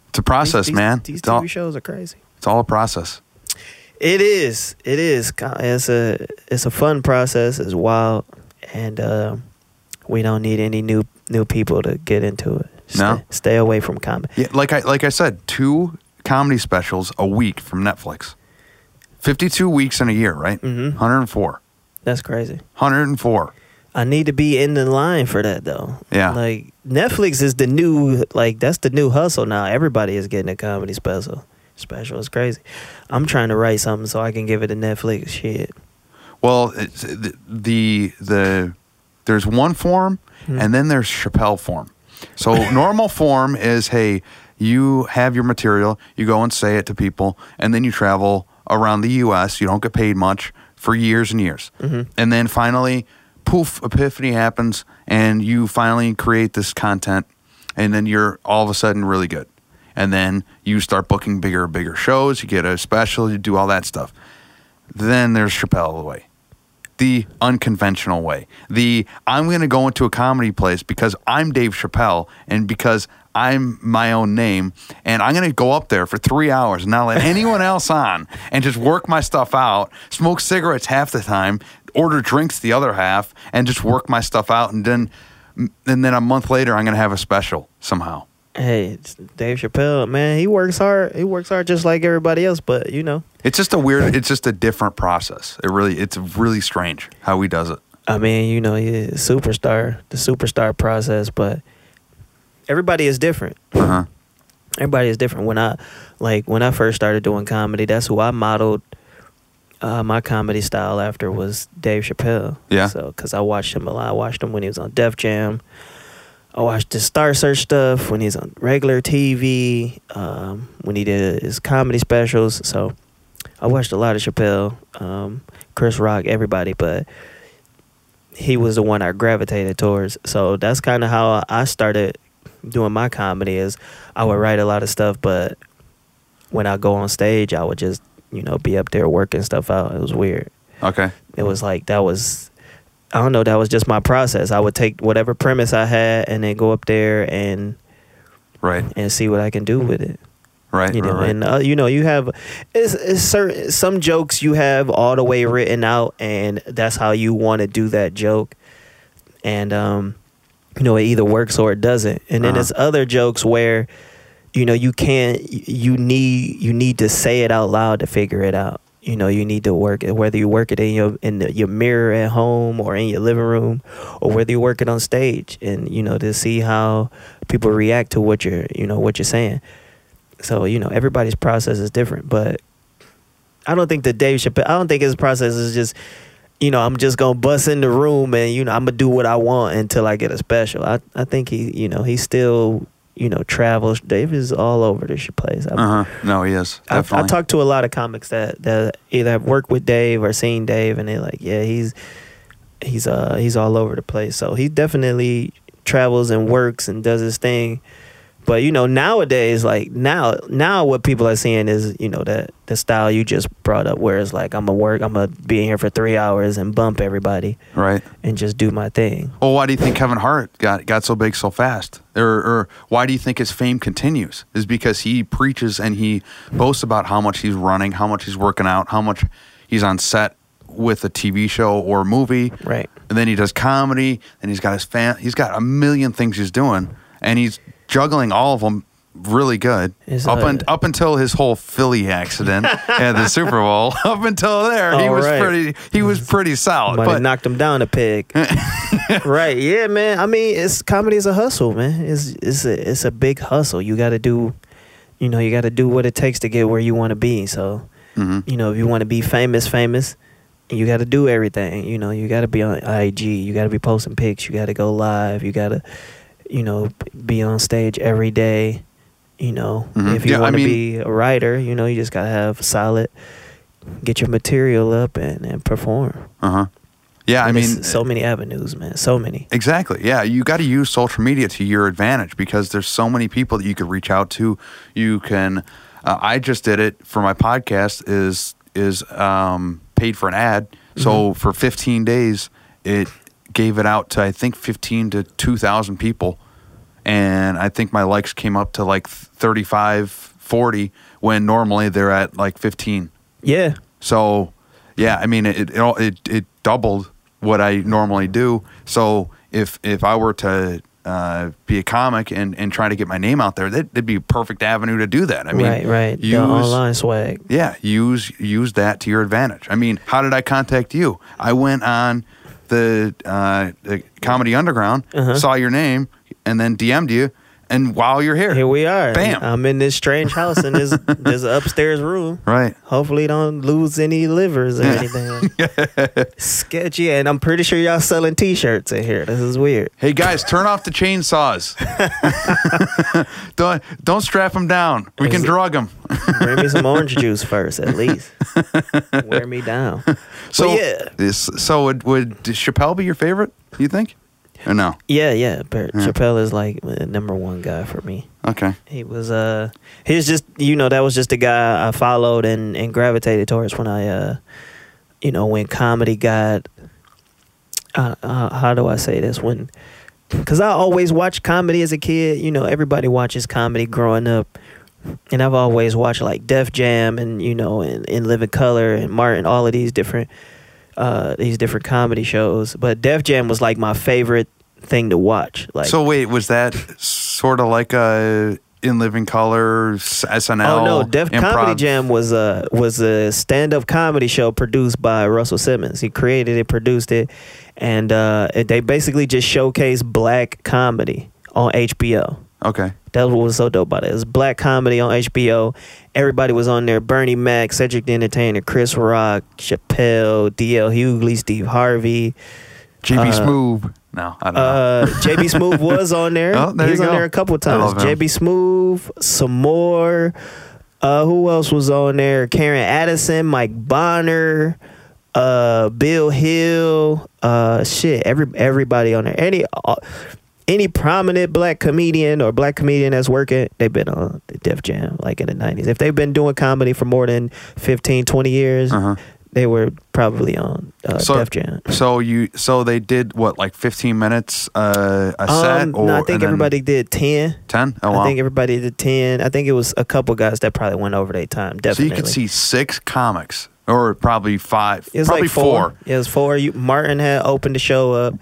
It's a process,
these,
man.
These
it's, all,
TV shows are crazy.
it's all a process.
It is. It is. It's a. It's a fun process. It's wild, and uh, we don't need any new new people to get into it.
No?
Stay, stay away from comedy.
Yeah, like I like I said, two comedy specials a week from Netflix. Fifty-two weeks in a year, right?
Mhm.
104.
That's crazy.
104.
I need to be in the line for that though.
Yeah.
Like Netflix is the new like that's the new hustle now. Everybody is getting a comedy special. Special It's crazy. I'm trying to write something so I can give it to Netflix. Shit.
Well, it's, the, the the there's one form,
Hmm.
and then there's Chappelle form. So normal form is hey, you have your material, you go and say it to people, and then you travel around the U.S. You don't get paid much for years and years,
Mm-hmm.
and then finally, poof, epiphany happens, and you finally create this content, and then you're all of a sudden really good, and then you start booking bigger, bigger shows. You get a special, you do all that stuff. Then there's Chappelle the way the unconventional way. The I'm going to go into a comedy place because I'm Dave Chappelle and because I'm my own name, and I'm gonna go up there for three hours and not let anyone else on, and just work my stuff out, smoke cigarettes half the time, order drinks the other half, and just work my stuff out, and then and then a month later I'm gonna have a special somehow.
Hey, Dave Chappelle, man, he works hard. He works hard just like everybody else, but you know,
It's just a weird. It's just a different process. It really. It's really strange how he does it.
I mean, you know, yeah, superstar, the superstar process, but everybody is different.
Uh huh.
Everybody is different. When I like when I first started doing comedy, that's who I modeled uh, my comedy style after was Dave Chappelle.
Yeah.
So, because I watched him a lot. I watched him when he was on Def Jam. I watched his Star Search stuff when he's on regular TV. Um, when he did his comedy specials. So, I watched a lot of Chappelle, um, Chris Rock, everybody, but he was the one I gravitated towards. So that's kind of how I started doing my comedy. Is I would write a lot of stuff, but when I go on stage, I would just you know be up there working stuff out. It was weird.
Okay.
It was like that was I don't know. That was just my process. I would take whatever premise I had and then go up there and
Right.
and see what I can do with it.
Right.
You know,
right, right.
and uh, you know, you have it's, it's certain some jokes you have all the way written out, and that's how you want to do that joke, and um, you know, it either works or it doesn't. And then
Uh-huh.
there's other jokes where, you know, you can't, you need you need to say it out loud to figure it out. You know, you need to work it, whether you work it in your in the, your mirror at home or in your living room, or whether you work it on stage, and you know to see how people react to what you're you know what you're saying. So you know everybody's process is different, but I don't think that Dave Chappelle. I don't think his process is just you know I'm just gonna bust in the room and you know I'm gonna do what I want until I get a special. I I think he you know he still you know travels. Dave is all over the shit place.
Uh huh. No, he is
I, I talked to a lot of comics that that either have worked with Dave or seen Dave, and they're like, yeah, he's he's uh he's all over the place. So he definitely travels and works and does his thing. But you know nowadays, like now now what people are seeing is you know that the style you just brought up, where it's like I'm gonna work, I'm gonna be in here for three hours and bump everybody
right.
and just do my thing.
Well, why do you think Kevin Hart got got so big so fast? Or, or why do you think his fame continues? Is because he preaches and he boasts about how much he's running, how much he's working out, how much he's on set with a TV show or movie.
Right.
And then he does comedy, and he's got his fan. He's got a million things he's doing, and he's juggling all of them really good.
Is,
up un- up until his whole Philly accident at the Super Bowl. Up until there, he was
right.
pretty. He was pretty solid.
Might
But
have knocked him down a peg. right. Yeah, man. I mean, it's comedy is a hustle, man. It's it's a it's a big hustle. You got to do, you know, you got to do what it takes to get where you want to be. So,
Mhm.
you know, if you want to be famous, famous, you got to do everything. You know, you got to be on IG. You got to be posting pics. You got to go live. You got to, you know, be on stage every day. You know,
Mhm.
if you
Yeah,
want to
mean-
be a writer, you know, you just got to have solid, get your material up and, and perform.
Uh huh. Yeah, I mean,
so many avenues, man. So many.
Exactly. Yeah, you got to use social media to your advantage because there's so many people that you could reach out to. You can. Uh, I just did it for my podcast. Is is um, paid for an ad. So for 15 days, it gave it out to I think 15 to 2,000 people, and I think my likes came up to like 35, 40 when normally they're at like 15.
Yeah.
So, yeah, I mean, it it it, it doubled what I normally do. So if if I were to uh, be a comic and, and try to get my name out there, that, that'd be a perfect avenue to do that. I mean,
right, right.
Use,
the online swag.
yeah, use use that to your advantage. I mean, how did I contact you? I went on the, uh, the Comedy Underground,
Uh-huh.
saw your name, and then DM'd you. And while you're here,
Here we are.
Bam.
I'm in this strange house in this this upstairs room.
right?
Hopefully, don't lose any livers or anything. Sketchy, and I'm pretty sure y'all selling T-shirts in here. This is weird.
Hey guys, turn off the chainsaws. don't don't strap them down. We can drug them.
Bring me some orange juice first, at least. Wear me down.
So
yeah,
this, so would, would Chappelle be your favorite? Do you think? Or no?
yeah, yeah. But Chappelle is like the number one guy for me.
Okay.
He was uh he's just you know that was just the guy I followed and and gravitated towards when I uh you know when comedy got uh, uh, how do I say this when because I always watched comedy as a kid. You know, everybody watches comedy growing up. And I've always watched like Def Jam and, you know, and, and Living Color and Martin, all of these different uh these different comedy shows. But Def Jam was like my favorite thing to watch. Like
so wait, was that sort of like a in Living Color SNL?
Oh no, Def
improv?
Comedy Jam was a was a stand up comedy show produced by Russell Simmons. He created it, produced it, and uh, it, they basically just showcased black comedy on HBO.
Okay.
That was what was so dope about it. It was black comedy on HBO. Everybody was on there. Bernie Mac, Cedric the Entertainer, Chris Rock, Chappelle, DL Hughley, Steve Harvey.
JB
Uh,
Smoove. No, I don't know.
Uh, JB Smoove was on there.
Oh, there
he was on
go.
there a couple of times. JB Smoove, some more. Uh, who else was on there? Karen Addison, Mike Bonner, uh, Bill Hill. Uh, shit, every everybody on there. Any uh, any prominent black comedian or black comedian that's working, they've been on the Def Jam like in the nineties. If they've been doing comedy for more than 15, 20 years,
Uh-huh.
they were probably on uh,
So-
Def Jam.
So you so they did what like 15 minutes uh, a set
Um,
or
no, I think everybody did ten.
10? Oh wow.
I think everybody did ten. I think it was a couple guys that probably went over their time. Definitely.
So you could see six comics or probably five,
it was
probably
like four. It was four. You, Martin had opened the show up,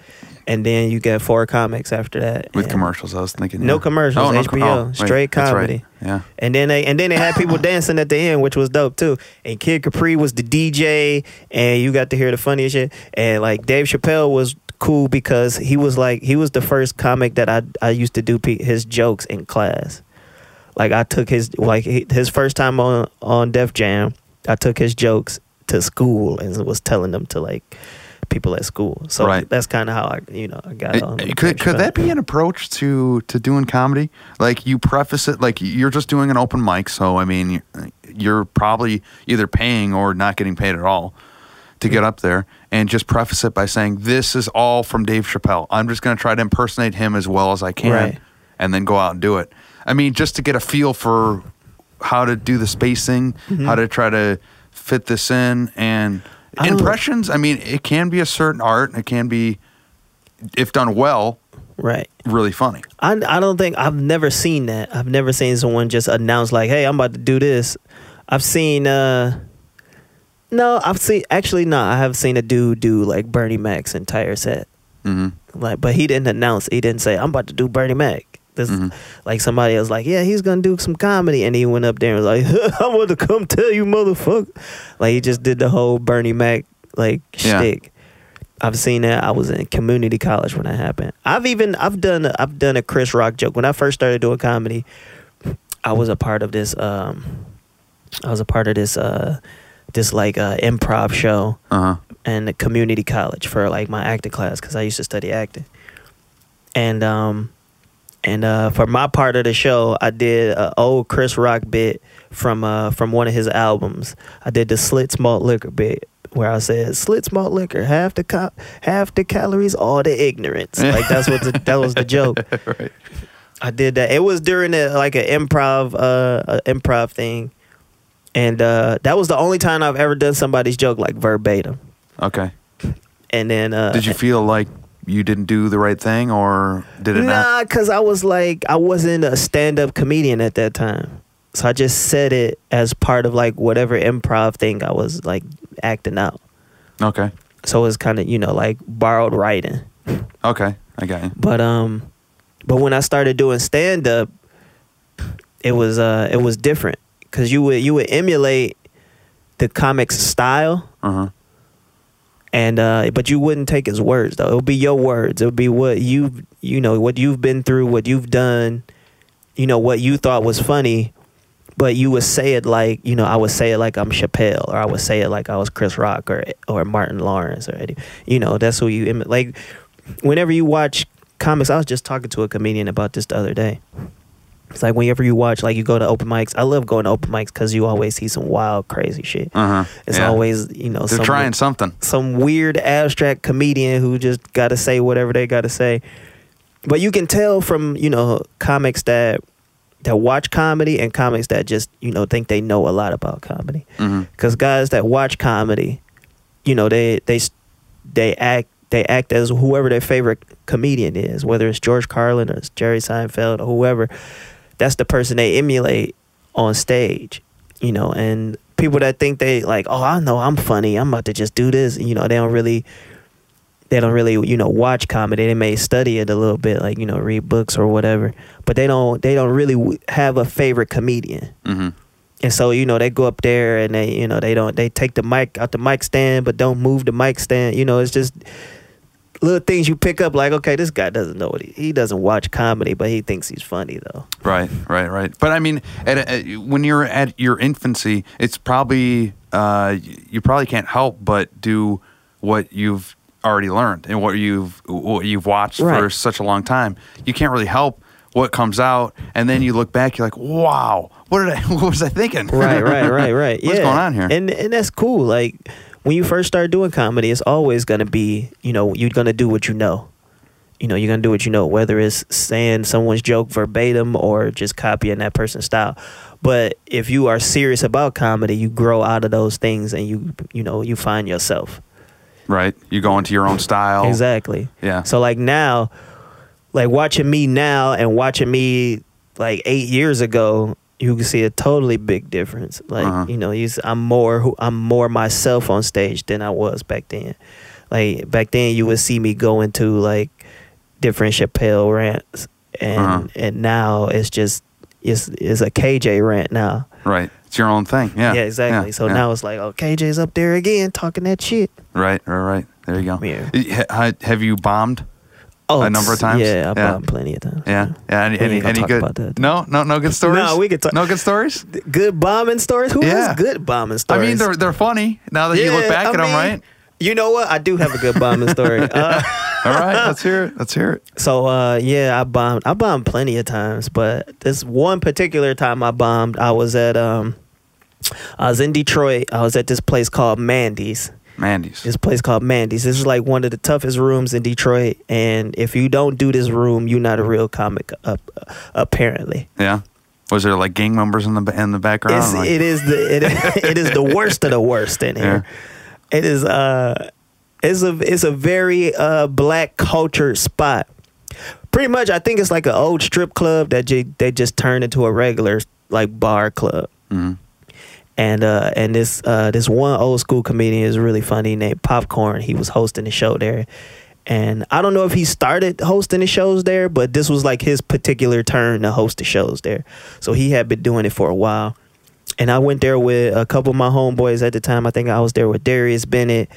and then you got four comics after that.
with commercials. I was thinking
No
yeah.
commercials,
Oh, no,
HBO,
oh, wait,
straight
right.
comedy.
Yeah.
And then they and then they had people dancing at the end, which was dope too. And Kid Capri was the DJ, and you got to hear the funniest shit. And like Dave Chappelle was cool because he was like he was the first comic that I I used to do pe- his jokes in class. Like I took his like his first time on on Def Jam, I took his jokes to school and was telling them to like people at school. So
Right.
that's kind of how I you know I got
It-
on.
could
Dave
could that be an approach to to doing comedy? Like you preface it like you're just doing an open mic, so I mean you're, probably either paying or not getting paid at all to get up there, and just preface it by saying this is all from Dave Chappelle. I'm just going to try to impersonate him as well as I can,
Right.
and then go out and do it. I mean, just to get a feel for how to do the spacing,
Mm-hmm.
how to try to fit this in, and
I don't-
impressions. I mean, it can be a certain art. It can be, if done well,
right?
really funny.
I, I don't think I've never seen that. I've never seen someone just announce like, "Hey, I'm about to do this." I've seen uh no, I've seen actually no, I have seen a dude do like Bernie Mac's entire set.
hmm
Like but he didn't announce, he didn't say, "I'm about to do Bernie Mac." This
Mhm.
like somebody else like, "Yeah, he's to do some comedy." And he went up there and was like, "I want to come tell you, motherfucker." Like he just did the whole Bernie Mac like
Yeah.
shtick. I've seen that. I was in community college when that happened. I've even I've done a, I've done a Chris Rock joke when I first started doing comedy. I was a part of this. Um, I was a part of this. Uh, this like uh, improv show
Uh huh.
in the community college for like my acting class because I used to study acting. And um, and uh, for my part of the show, I did an old Chris Rock bit from uh from one of his albums. I did the Slit Malt Liquor bit where I said Slit Malt Liquor half the co- half the calories, all the ignorance. Like that's what the, that was the joke.
right.
I did that. It was during a, like an improv uh improv thing. And uh, that was the only time I've ever done somebody's joke like verbatim.
Okay.
And then uh,
Did you feel like you didn't do the right thing, or did it not?
Nah, cause I was like I wasn't a stand up comedian at that time. So I just said it as part of like whatever improv thing I was like acting out.
Okay.
So it's kind of, you know, like borrowed writing.
Okay. I got you.
But um but when I started doing stand up it was uh it was different cuz you would you would emulate the comic's style
Uh huh.
And uh but you wouldn't take his words though. It would be your words. It would be what you've you know what you've been through what you've done you know what you thought was funny but you would say it like you know i would say it like i'm chappelle or i would say it like i was chris rock or or martin lawrence or Eddie. you know that's who you like whenever you watch comics i was just talking to a comedian about this the other day it's like whenever you watch like you go to open mics i love going to open mics because you always see some wild crazy shit
Uh huh.
it's always you know
They're
some
trying something.
some weird abstract comedian who just got to say whatever they got to say. But you can tell from you know comics that that watch comedy and comics that just you know think they know a lot about comedy. Because guys that watch comedy, you know they they they act they act as whoever their favorite comedian is, whether it's George Carlin or Jerry Seinfeld or whoever. That's the person they emulate on stage, you know. And people that think they like, oh, I know I'm funny, I'm about to just do this, you know, they don't really they don't really you know watch comedy they may study it a little bit like you know read books or whatever but they don't they don't really have a favorite comedian
Mm-hmm.
and so you know they go up there and they you know they don't they take the mic out the mic stand but don't move the mic stand you know it's just little things you pick up like okay this guy doesn't know what he, he doesn't watch comedy but he thinks he's funny though
Right, right, right. But I mean, at, at, when you're at your infancy, it's probably uh, you probably can't help but do what you've already learned and what you've what you've watched for such a long time. You can't really help what comes out, and then you look back, you're like, "Wow, what did I? What was I thinking?"
right right right right
What's
yeah.
going on here?
and and that's cool like when you first start doing comedy it's always gonna be you know you're gonna do what you know you know you're gonna do what you know whether it's saying someone's joke verbatim or just copying that person's style but if you are serious about comedy you grow out of those things and you you know you find yourself
right. You go into your own style.
exactly
Yeah.
so like now like watching me now and watching me like eight years ago you can see a totally big difference like
Uh-huh.
you know i'm more who i'm more myself on stage than i was back then like back then you would see me go into like different chappelle rants and
Uh-huh.
and now it's just it's it's a kj rant now
Right. It's your own thing. Yeah.
Yeah, exactly
Yeah,
so
yeah.
now it's like oh kj's up there again talking that shit
Right. Right. Right. There you go.
Yeah.
Ha- Have you bombed?
Oh
A number of times?
yeah i've
Yeah.
plenty of times
Yeah. Yeah. Any, any, any good? No. No. No good stories.
No, we could talk-
No good stories.
good bombing stories. Who has
Yeah.
good bombing stories?
I mean, they're they're funny now that you look back
I
at them, right?
You know what? I do have a good bombing story. Uh,
All right, let's hear it. Let's hear it.
so uh, yeah, I bombed. I bombed plenty of times, but this one particular time I bombed, I was at um, I was in Detroit. I was at this place called Mandy's.
Mandy's.
This place called Mandy's. This is like one of the toughest rooms in Detroit, and if you don't do this room, you're not a real comic. Uh, apparently.
Yeah. Was there like gang members in the in the background? Like-
it is the it, it is the worst of the worst in here. It is uh it's a it's a very uh black culture spot. Pretty much, I think it's like an old strip club that j- they just turned into a regular like bar club.
Mhm.
And uh and this uh this one old school comedian is really funny named Popcorn. He was hosting the show there. And I don't know if he started hosting the shows there, but this was like his particular turn to host the shows there. So he had been doing it for a while. And I went there with a couple of my homeboys at the time. I think I was there with Darius Bennett,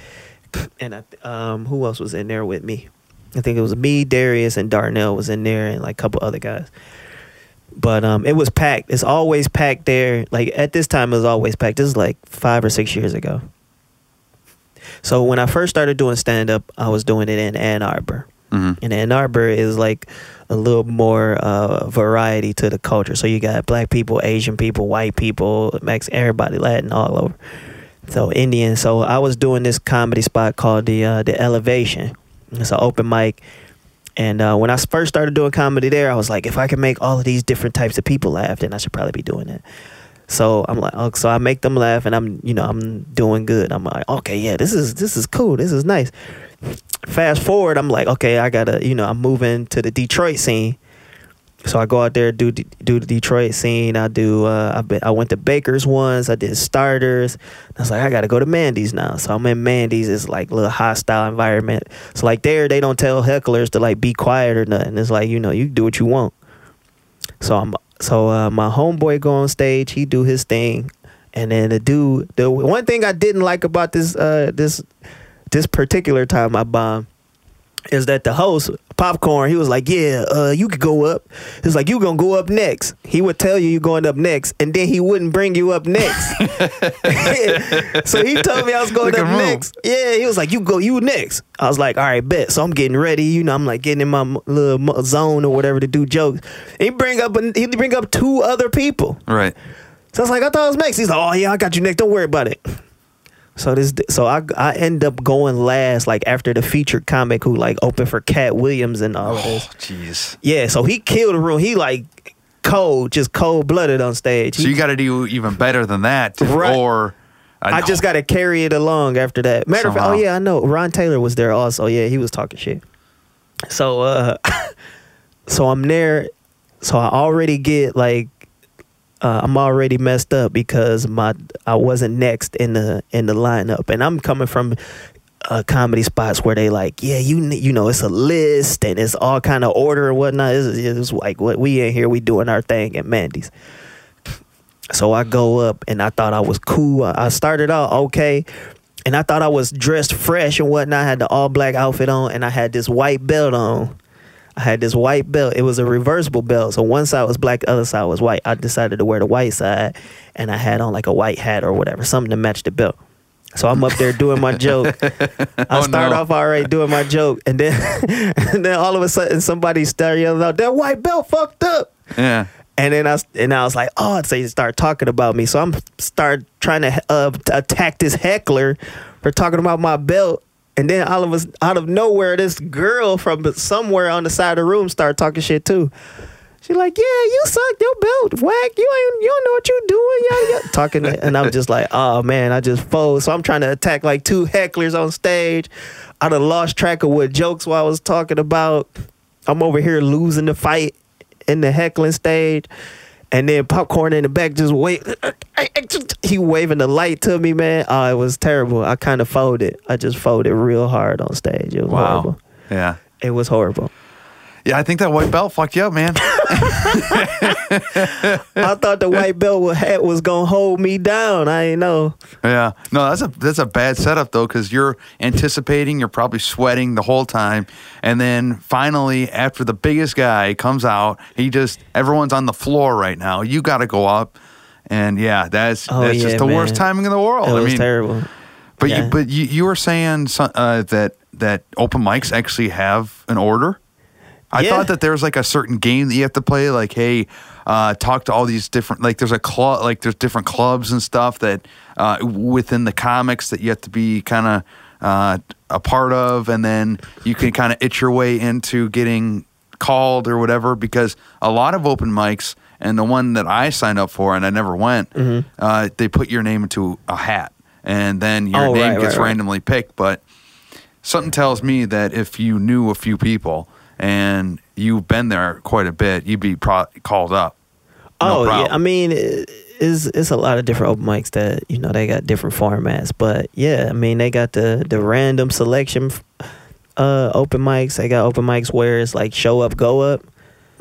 and I, um, who else was in there with me? I think it was me, Darius, and Darnell was in there, and like a couple other guys. But um, it was packed. It's always packed there. Like at this time, it was always packed. This is like five or six years ago. So when I first started doing stand up, I was doing it in Ann Arbor.
Mhm.
And Ann Arbor is like a little more uh, variety to the culture. So you got black people, Asian people, white people, Mex, everybody, Latin, all over. So Indian. So I was doing this comedy spot called the uh, the Elevation. It's an open mic. And uh, when I first started doing comedy there, I was like, if I can make all of these different types of people laugh, then I should probably be doing it. So I'm like, oh, so I make them laugh, and I'm, you know, I'm doing good. I'm like, okay, yeah, this is this is cool. This is nice. Fast forward, I'm like, okay, I gotta, you know, I'm moving to the Detroit scene. So I go out there do do the Detroit scene. I do. Uh, been, I went to Baker's once. I did starters. I was like, I gotta go to Mandy's now. So I'm in Mandy's. It's like a little hostile environment. So like there, they don't tell hecklers to like be quiet or nothing. It's like you know, you do what you want. So I'm so uh, my homeboy go on stage. He do his thing, and then the dude. The one thing I didn't like about this uh this this particular time I bombed is that the host popcorn. He was like yeah uh you could go up. He's like you gonna go up next? He would tell you you going up next and then he wouldn't bring you up next. So he told me i was going
Look
up next. Yeah he was like you go you next. I was like all right bet. So i'm getting ready you know i'm like getting in my little zone or whatever to do jokes. He bring up he bring up two other people.
Right.
so I was like, I thought it was next." He's like, oh yeah, I got you next. Don't worry about it. So this, so I I end up going last, like after the featured comic who like opened for Katt Williams and all of this.
Oh, jeez.
Yeah, so he killed the room. He like cold, just cold blooded on stage.
So
He-
you got to do even better than that,
Right.
or
I,
know.
just got to carry it along after that. Matter of fact, oh yeah, I know. Ron Taylor was there also. Yeah, he was talking shit. So, uh, so I'm there. So I already get like, uh, I'm already messed up because my I wasn't next in the in the lineup, and I'm coming from uh, comedy spots where they like, yeah, you you know, it's a list and it's all kind of order and whatnot. It's, it's like what we in here, we doing our thing at Mandy's. So I go up and I thought I was cool. I started out okay. And I thought I was dressed fresh and whatnot. I had the all black outfit on and I had this white belt on. I had this white belt. It was a reversible belt. So one side was black, the other side was white. I decided to wear the white side and I had on like a white hat or whatever, something to match the belt. So I'm up there doing my joke. I
Oh,
start
no.
off right doing my joke, and then and then all of a sudden somebody start yelling out, "That white belt fucked up!"
Yeah.
And then I and I was like, oh, so you start talking about me. So I'm start trying to uh, attack this heckler for talking about my belt. And then all of us out of nowhere, this girl from somewhere on the side of the room started talking shit too. She like, yeah, you suck your belt, whack. You ain't, you don't know what you doing, yada, talking. And I'm just like, oh man, I just fold. So I'm trying to attack like two hecklers on stage. I done lost track of what jokes while I was talking about. I'm over here losing the fight in the heckling stage. And then popcorn in the back just wait. He waving the light to me, man. Oh, it was terrible. I kind of folded. I just folded real hard on stage. It was
Wow.
horrible.
Yeah.
It was horrible.
Yeah, I think that white belt fucked you up, man.
I thought the white belt hat was gonna hold me down. I ain't know.
Yeah, no, that's a that's a bad setup though, because you're anticipating, you're probably sweating the whole time, and then finally, after the biggest guy comes out, he just everyone's on the floor right now. You got to go up, and yeah, that's
Oh,
that's
yeah,
just the worst timing in the world.
It
I
was
mean,
terrible.
but
Yeah.
you but you, you were saying uh, that that open mics actually have an order. I
Yeah.
thought that there was like a certain game that you have to play. Like, hey, uh, talk to all these different. Like, there's a club. Like, there's different clubs and stuff that uh, within the comics that you have to be kind of uh, a part of, and then you can kind of itch your way into getting called or whatever. Because a lot of open mics, and the one that I signed up for and I never went,
Mm-hmm.
uh, they put your name into a hat, and then your
Oh,
name
right,
gets
right, right.
randomly picked. But something tells me that if you knew a few people and you've been there quite a bit, you'd be pro- called up. No
oh
problem.
yeah, I mean, it's it's a lot of different open mics that you know they got different formats, but yeah, I mean they got the the random selection uh open mics. They got open mics where it's like show up, go up.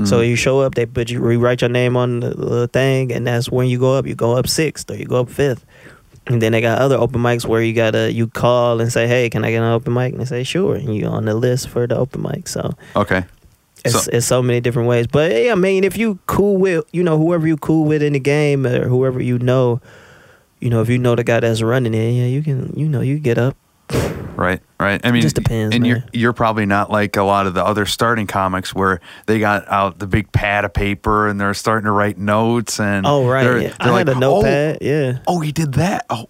So
Mm-hmm.
you show up, they put you rewrite your name on the, the thing, and that's when you go up. You go up sixth or you go up fifth. And then they got other open mics where you gotta you call and say, "Hey, can I get an open mic?" And they say, "Sure." And you on the list for the open mic. So
Okay.
it's
So-
it's so many different ways. But yeah, I mean, if you cool with you know whoever you cool with in the game or whoever you know, you know if you know the guy that's running it, yeah, you can you know you get up.
Right, right. I mean,
just depends,
And you're you're probably not like a lot of the other starting comics where they got out the big pad of paper and they're starting to write notes and
Oh right,
they're-
yeah.
they're
I
like,
had a notepad. Oh, yeah.
Oh, oh, he did that. Oh.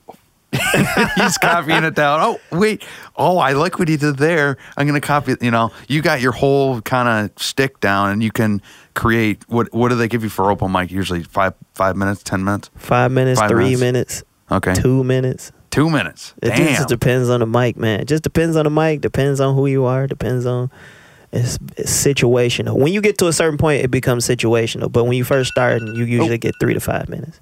He's copying it down. Oh, wait. Oh, I like what he did there. I'm going to copy it. You know, you got your whole kind of stick down and you can create what what do they give you for open mic usually? 5 5 minutes, 10 minutes?
Five minutes,
Five
three
minutes.
minutes,
Okay.
two minutes.
2 minutes.
It
Damn.
just depends on the mic, man. It just depends on the mic. Depends on who you are. Depends on. It's, it's situational. When you get to a certain point, it becomes situational. But when you first start, you oh. usually get three to five minutes.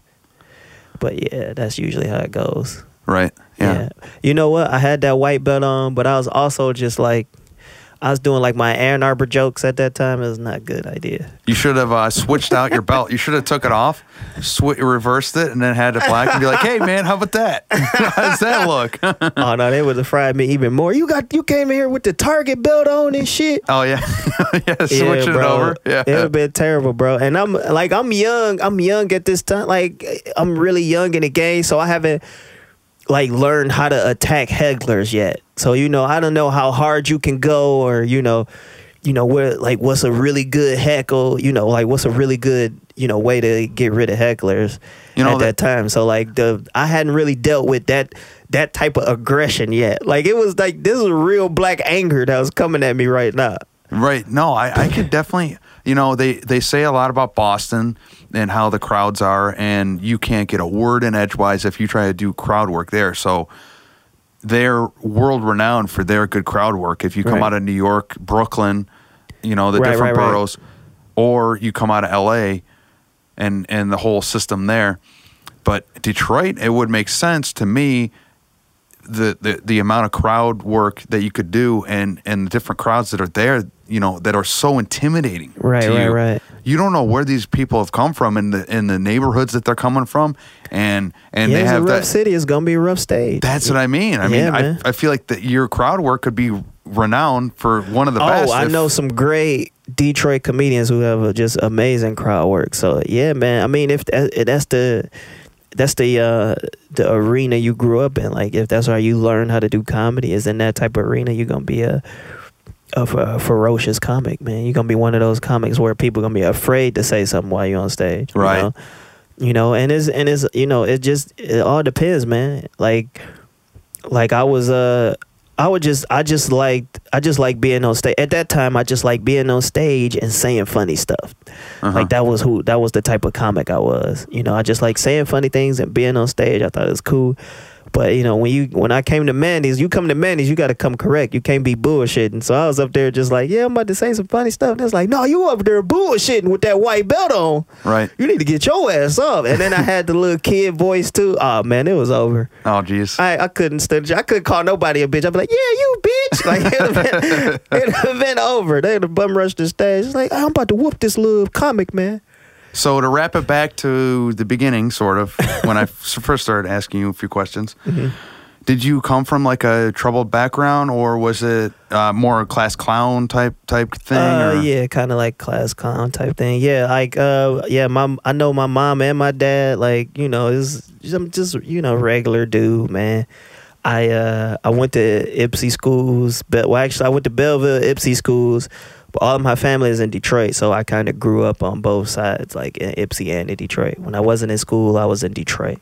But yeah, that's usually how it goes.
right. Yeah.
You know what? I had that white belt on, but I was also just like, I was doing like my Ann Arbor jokes at that time. It was not a good idea.
You should have uh, switched out your belt. You should have took it off, sw- reversed it, and then had it black and be like, "Hey, man, how about that? how does that look?"
oh no, they would have fried me even more. You got you came in here with the Target belt on and shit.
oh yeah, yeah. Switch it over. Yeah.
It would have been terrible, bro. And I'm like, I'm young. I'm young at this time. Like, I'm really young in the game, so I haven't like learned how to attack hecklers yet. So you know, I don't know how hard you can go, or you know, you know what like what's a really good heckle. You know, like what's a really good you know way to get rid of hecklers
You know
at that, time. So like the I hadn't really dealt with that that type of aggression yet. Like it was like this is real black anger that was coming at me right now.
Right. No, I, I could definitely. You know, they they say a lot about Boston and how the crowds are, and you can't get a word in edgewise if you try to do crowd work there. So they're world renowned for their good crowd work. If you come
Right.
out of New York, Brooklyn, you know the
Right,
different
right,
boroughs, or you come out of L.A. and and the whole system there. But Detroit, it would make sense to me the, the the amount of crowd work that you could do and and the different crowds that are there, you know, that are so intimidating.
Right, right,
you.
right.
You don't know where these people have come from in the in the neighborhoods that they're coming from, and and
yeah,
they
it's a rough
that.
city. is gonna be a rough stage.
That's what I mean. I mean,
man.
I, I feel like that your crowd work could be renowned for one of the
oh,
best.
I
if-
know some great Detroit comedians who have just amazing crowd work. So yeah, man. I mean, if that, that's the that's the uh the arena you grew up in. Like if that's how you learn how to do comedy is in that type of arena, you're gonna be a a, f- a ferocious comic, man. You're gonna be one of those comics where people are gonna be afraid to say something while you're on stage. you
Right.
know? You know, and it's and it's you know, it just it all depends, man. Like like I was uh I would just I just liked I just like being on stage. At that time I just like being on stage and saying funny stuff.
Uh-huh.
Like that was who that was the type of comic I was. You know, I just like saying funny things and being on stage. I thought it was cool. But you know, when you when I came to Mandy's, you come to Mandy's, you got to come correct. You can't be bullshitting. So I was up there just like, yeah, I'm about to say some funny stuff. And it's like, no, you up there bullshitting with that white belt on.
Right.
You need to get your ass up. And then I had the little kid voice too. Oh man, it was over.
Oh, jeez.
I, I couldn't stand. I couldn't call nobody a bitch. I'd be like, yeah, you bitch. Like it'd have been, have been over. They'd have bum rushed the stage. It's like I'm about to whoop this little comic man.
So to wrap it back to the beginning, sort of, when I first started asking you a few questions,
Mm-hmm.
did you come from like a troubled background, or was it uh, more a class clown type type thing?
Uh,
or?
yeah, kind of like class clown type thing. Yeah, like uh, yeah, my I know my mom and my dad. Like you know, is I'm just you know regular dude, man. I uh I went to Ypsi schools, but well actually I went to Belleville Ypsi schools. But all of my family is in Detroit, so I kind of grew up on both sides, like in Ypsi and in Detroit. When I wasn't in school, I was in Detroit,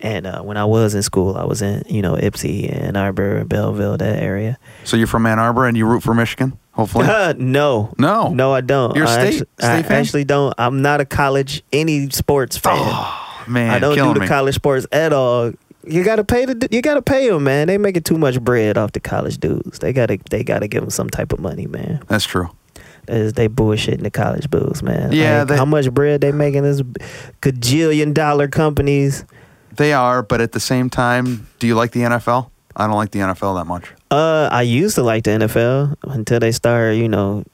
and uh, when I was in school, I was in you know Ypsi, Ann Arbor, and Belleville, that area.
So you're from Ann Arbor and you root for Michigan, hopefully.
no.
No.
No, I don't.
You're
I
state-
actu-
state
I
fan?
actually don't. I'm not a college any sports fan.
oh man,
I don't do the
me.
college sports at all. You gotta pay the. You gotta pay them, man. They making too much bread off the college dudes. They gotta. They gotta give them some type of money, man.
That's true.
Is they bullshitting the college bulls, man?
Yeah,
Like,
they-
how much bread they making? This gajillion dollar companies.
They are, but at the same time, do you like the NFL? I don't like the NFL that much.
Uh, I used to like the NFL until they started, you know,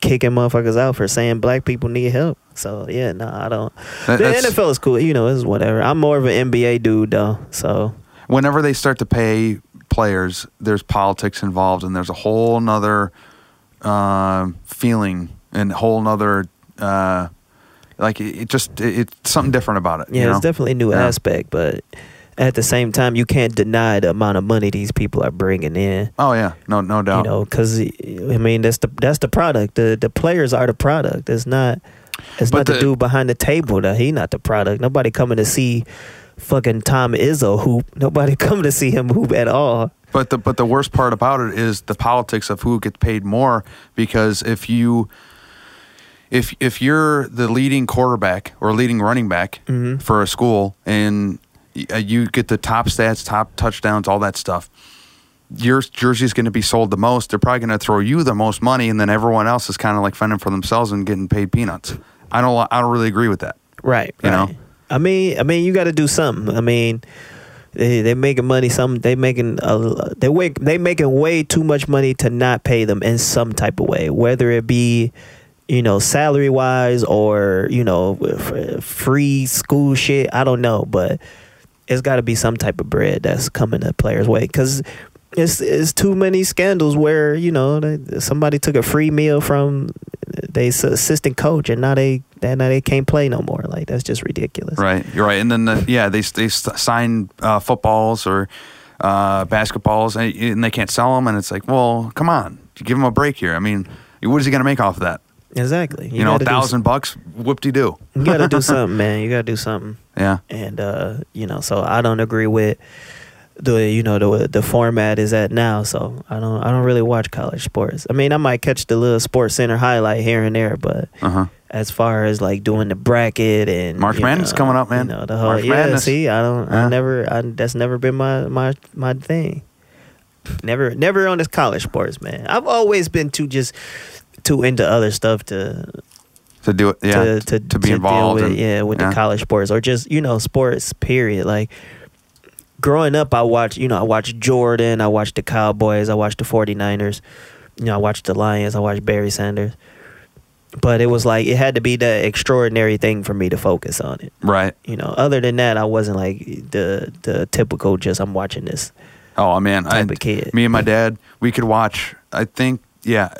kicking motherfuckers out for saying black people need help. So yeah, no, I don't.
That-
the NFL is cool, you know, it's whatever. I'm more of an NBA dude though, so
Whenever they start to pay players, there's politics involved, and there's a whole nother um feeling and whole nother uh, like it, it just it, it's something different about it.
yeah,
you
it's definitely a new
Yeah.
aspect, but at the same time, you can't deny the amount of money these people are bringing in.
Oh yeah, no no doubt.
You know, because I mean, that's the that's the product. The the players are the product. It's not. It's
But
not the,
the-
dude behind the table. That he not the product. Nobody coming to see fucking Tom Izzo hoop. Nobody coming to see him hoop at all.
But the but the worst part about it is the politics of who gets paid more because if you if if you're the leading quarterback or leading running back
Mhm.
for a school and Uh, you get the top stats, top touchdowns, all that stuff, your jersey is going to be sold the most. They're probably going to throw you the most money, and then everyone else is kind of like fending for themselves and getting paid peanuts. I don't I don't really agree with that.
Right.
You
right.
know?
I mean, I mean, you got to do something. I mean, they they making money. Some they making a, they wake they making way too much money to not pay them in some type of way, whether it be you know salary wise or you know free school shit. I don't know, but it's got to be some type of bread that's coming the players' way because. It's, it's too many scandals where you know they, somebody took a free meal from they assistant coach and now they now they can't play no more like that's just ridiculous
Right, you're right. And then the, yeah, they they sign uh, footballs or uh, basketballs, and, and they can't sell them. And it's like, well, come on, give him a break here. I mean, what is he going to make off of that?
Exactly
You, know, a
gotta do
thousand bucks, whoop de doo.
you gotta do something man you gotta do something
Yeah,
and uh you know so i don't agree with the you know the the format is at now. So I don't I don't really watch college sports. I mean, I might catch the little Sports Center highlight here and there, but
Uh huh.
as far as like doing the bracket and
March
you
Madness
know,
coming up, man.
You know, the whole
March
yeah.
Madness.
See, I don't.
Yeah.
I never. I, that's never been my my my thing. Never, never on this college sports, man. I've always been too just too into other stuff to
To do it, yeah.
to to,
to be
deal
involved.
with,
and-
yeah, with
yeah.
the college sports or just you know sports. Period. Like growing up, I watched you know I watched Jordan, I watched the Cowboys, I watched the 49ers, you know I watched the Lions, I watched Barry Sanders. But it was like it had to be the extraordinary thing for me to focus on it.
Right.
You know, other than that, I wasn't like the the typical just I'm watching this.
Oh man, I,
type of kid.
me and my dad, we could watch. I think, yeah,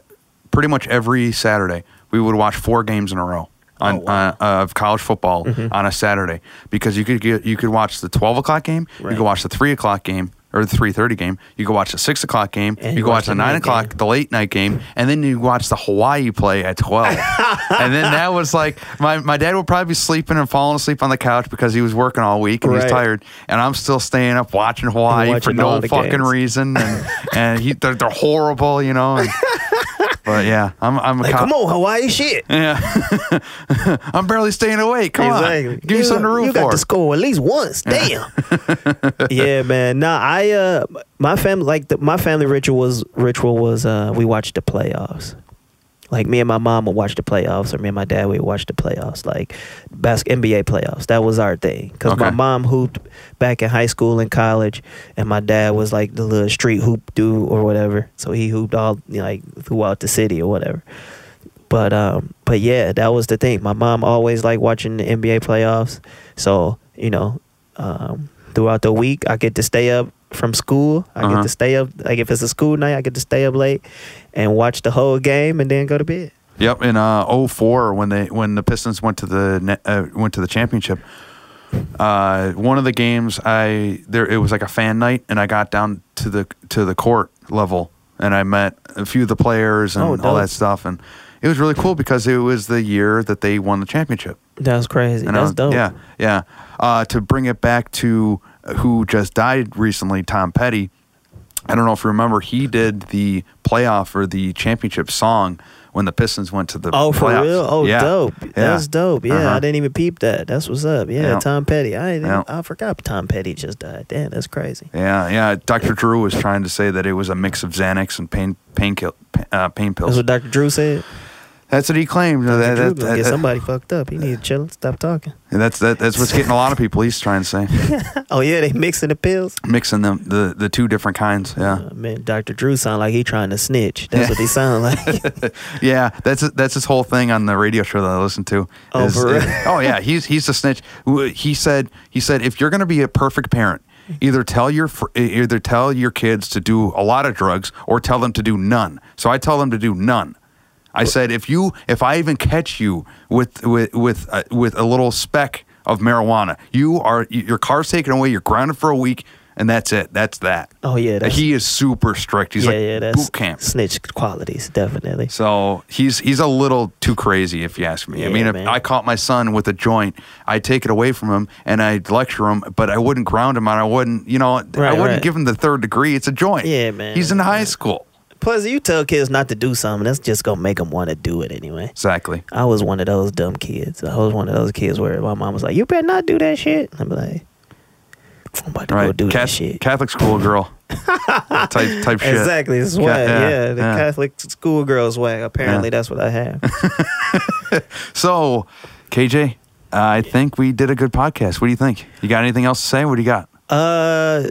pretty much every Saturday we would watch four games in a row on
Oh, wow. Mm-hmm.
uh, of college football on a Saturday because you could get you could watch the twelve o'clock game, you could watch the three o'clock game or the three thirty game, you could watch the six o'clock game,
And
you could watch
watch
the nine o'clock,
game.
the late night game, and then you watch the Hawaii play at twelve. and then that was like my my dad would probably be sleeping and falling asleep on the couch because he was working all week and he was tired, and I'm still staying up watching Hawaii for no fucking
games.
reason, and and he, they're, they're horrible, you know. and- but yeah, I'm I'm a
Like,
co-
come on, Hawaii shit.
Yeah, I'm barely staying awake. Come
exactly.
on, give me
You-
something to root
You
for.
got to score at least once. Damn. yeah, man. Nah, I uh, my family like the, my family ritual was ritual was uh, we watched the playoffs. Like me and my mom would watch the playoffs, or me and my dad would watch the playoffs, like bas- NBA playoffs. That was our thing. Because my mom hooped back in high school and college, and my dad was like the little street hoop dude or whatever. So he hooped all you know, like throughout the city or whatever. But um, but yeah, that was the thing. My mom always liked watching the NBA playoffs. So you know, um, throughout the week, I get to stay up from school. I
Uh-huh.
get to stay up. Like if it's a school night, I get to stay up late and watch the whole game and then go to bed.
Yep, in uh 04 when they when the Pistons went to the uh, went to the championship. Uh, one of the games I there it was like a fan night and I got down to the to the court level and I met a few of the players and
Oh,
all that stuff and it was really cool because it was the year that they won the championship.
That was crazy.
And
That's
was-
dope.
Yeah, yeah. Uh, to bring it back to who just died recently, Tom Petty. I don't know if you remember, he did the playoff or the championship song when the Pistons went to the
Oh, for real? Oh,
Yeah.
dope.
Yeah.
That's dope. Yeah,
Uh-huh.
I didn't even peep that. That's what's up. Yeah,
Yeah.
Tom Petty. I
Yeah.
I forgot Tom Petty just died. Damn, that's crazy.
Yeah, yeah. Dr. Drew was trying to say that it was a mix of Xanax and pain pain uh, pain pills That's
what Dr. Drew said.
That's what he claimed. That, that-
gonna get
that-
somebody fucked up. He need to chill. Stop talking.
that's that, that's what's getting a lot of people. He's trying to say
Oh yeah, they mixing the pills.
mixing them the the two different kinds. Yeah.
Uh, man, Dr. Drew sound like he trying to snitch. That's what he sound like.
Yeah, that's that's his whole thing on the radio show that I listen to.
Oh, for real?
oh yeah, he's he's a snitch. He said he said if you're going to be a perfect parent, either tell your either tell your kids to do a lot of drugs or tell them to do none. So I tell them to do none. I said if you if I even catch you with with with uh, with a little speck of marijuana, you are your car's taken away. You're grounded for a week, and that's it. That's that.
Oh, yeah, that's-
he is super strict. He's
yeah,
like
yeah, that's
boot camp.
snitch qualities, definitely.
So he's he's a little too crazy, if you ask me.
Yeah, I
mean, if. I caught my son with a joint, I'd take it away from him and I'd lecture him, but I wouldn't ground him and I wouldn't, you know, I wouldn't
right.
give him the third degree. It's a joint.
Yeah, man.
He's in high school.
Plus, you tell kids not to do something, that's just gonna make them want to do it anyway.
Exactly.
I was one of those dumb kids. I was one of those kids where my mom was like, "You better not do that shit." I'm like, "I'm about to go
Right.
do that shit."
Catholic school girl type type shit.
Exactly, swag.
yeah,
yeah, the
yeah.
Catholic schoolgirl swag. Apparently,
Yeah.
that's what I have.
So, KJ, I think we did a good podcast. What do you think? You got anything else to say? What do you got?
Uh,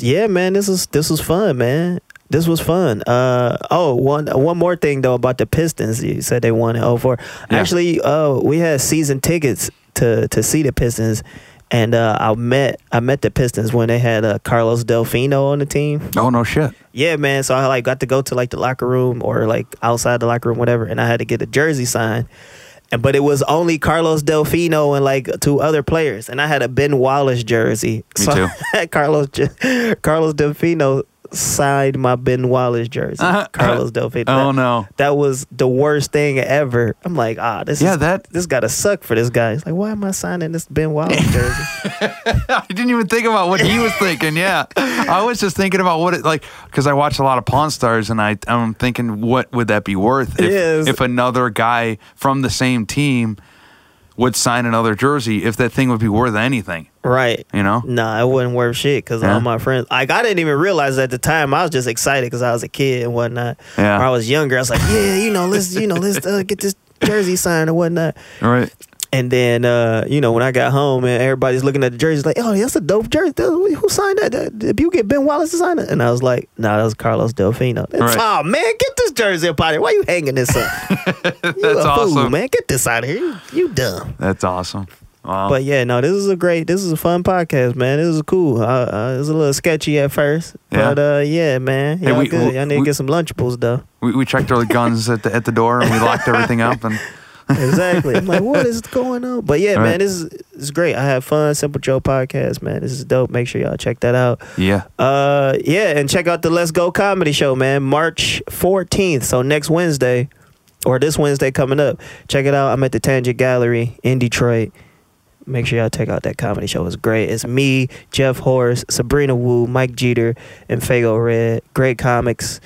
yeah, man, this is this was fun, man. This was fun. Uh, oh, one one more thing though about the Pistons. You said they won in 04.
Yeah.
Actually, uh, we had season tickets to to see the Pistons, and uh, I met I met the Pistons when they had uh, Carlos Delfino on the team.
Oh no shit.
Yeah, man. So I like got to go to like the locker room or like outside the locker room, whatever, and I had to get a jersey signed. And but it was only Carlos Delfino and like two other players, and I had a Ben Wallace jersey.
Me
so
too.
Carlos Carlos Delfino signed my Ben Wallace jersey,
Uh-huh.
Carlos Delfino.
Oh,
That-
no.
that was the worst thing ever. I'm like, ah, this
Yeah,
is,
that-
this gotta suck for this guy. He's like, why am I signing this Ben Wallace jersey?
I didn't even think about what he was thinking. Yeah, I was just thinking about what it like because I watch a lot of Pawn Stars, and I I'm thinking what would that be worth if
Yes.
if another guy from the same team would sign another jersey, if that thing would be worth anything.
right.
You know?
Nah, it wasn't worth shit because
Yeah.
all my friends, like, I didn't even realize at the time. I was just excited because I was a kid and whatnot.
Yeah.
Or I was younger. I was like, yeah, you know, let's, you know, let's uh, get this jersey signed or whatnot.
All right.
And then, uh, you know, when I got home and everybody's looking at the jerseys, like, oh, that's a dope jersey. Who who signed that? Did you get Ben Wallace to sign it? And I was like, nah, that was Carlos Delfino.
Right.
Oh, man, get this jersey up out of here. Why you hanging this up? you
That's
a fool,
awesome.
man. Get this out of here. You, you dumb.
That's awesome. Wow.
But yeah, no, this is a great, this is a fun podcast, man. This is cool. Uh, uh, it was a little sketchy at first,
Yeah.
but uh, yeah, man,
Hey,
y'all
we-
good. Y'all need to get some Lunchables though.
we, we checked our guns at the at the door and we locked everything up and
exactly. I'm like, what is going on? But yeah,
All right.
man, this is this is great. I have fun. Simple Joe podcast, man. This is dope. Make sure y'all check that out.
yeah.
Uh, yeah, and check out the Let's Go Comedy Show, man. March 14th, so next Wednesday, or this Wednesday coming up. Check it out. I'm at the Tangent Gallery in Detroit. Make sure y'all check out that comedy show. It's great. It's me, Jeff Horst, Sabrina Wu, Mike Jeter, and Fago Red. Great comics,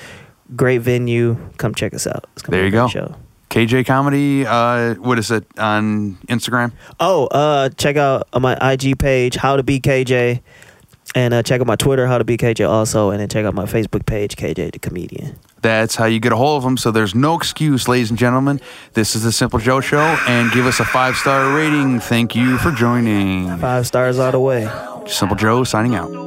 great venue. Come check us out. It's gonna
There
be
you go.
Show.
KJ Comedy. Uh, what is it on Instagram?
Oh, uh, check out my IG page, How to Be KJ, and uh, check out my Twitter, How to Be KJ, also, and then check out my Facebook page, KJ the Comedian.
That's how you get a hold of them. So there's no excuse, ladies and gentlemen. This is the Simple Joe Show, and give us a five star rating. Thank you for joining.
Five stars all the way.
Simple Joe signing out.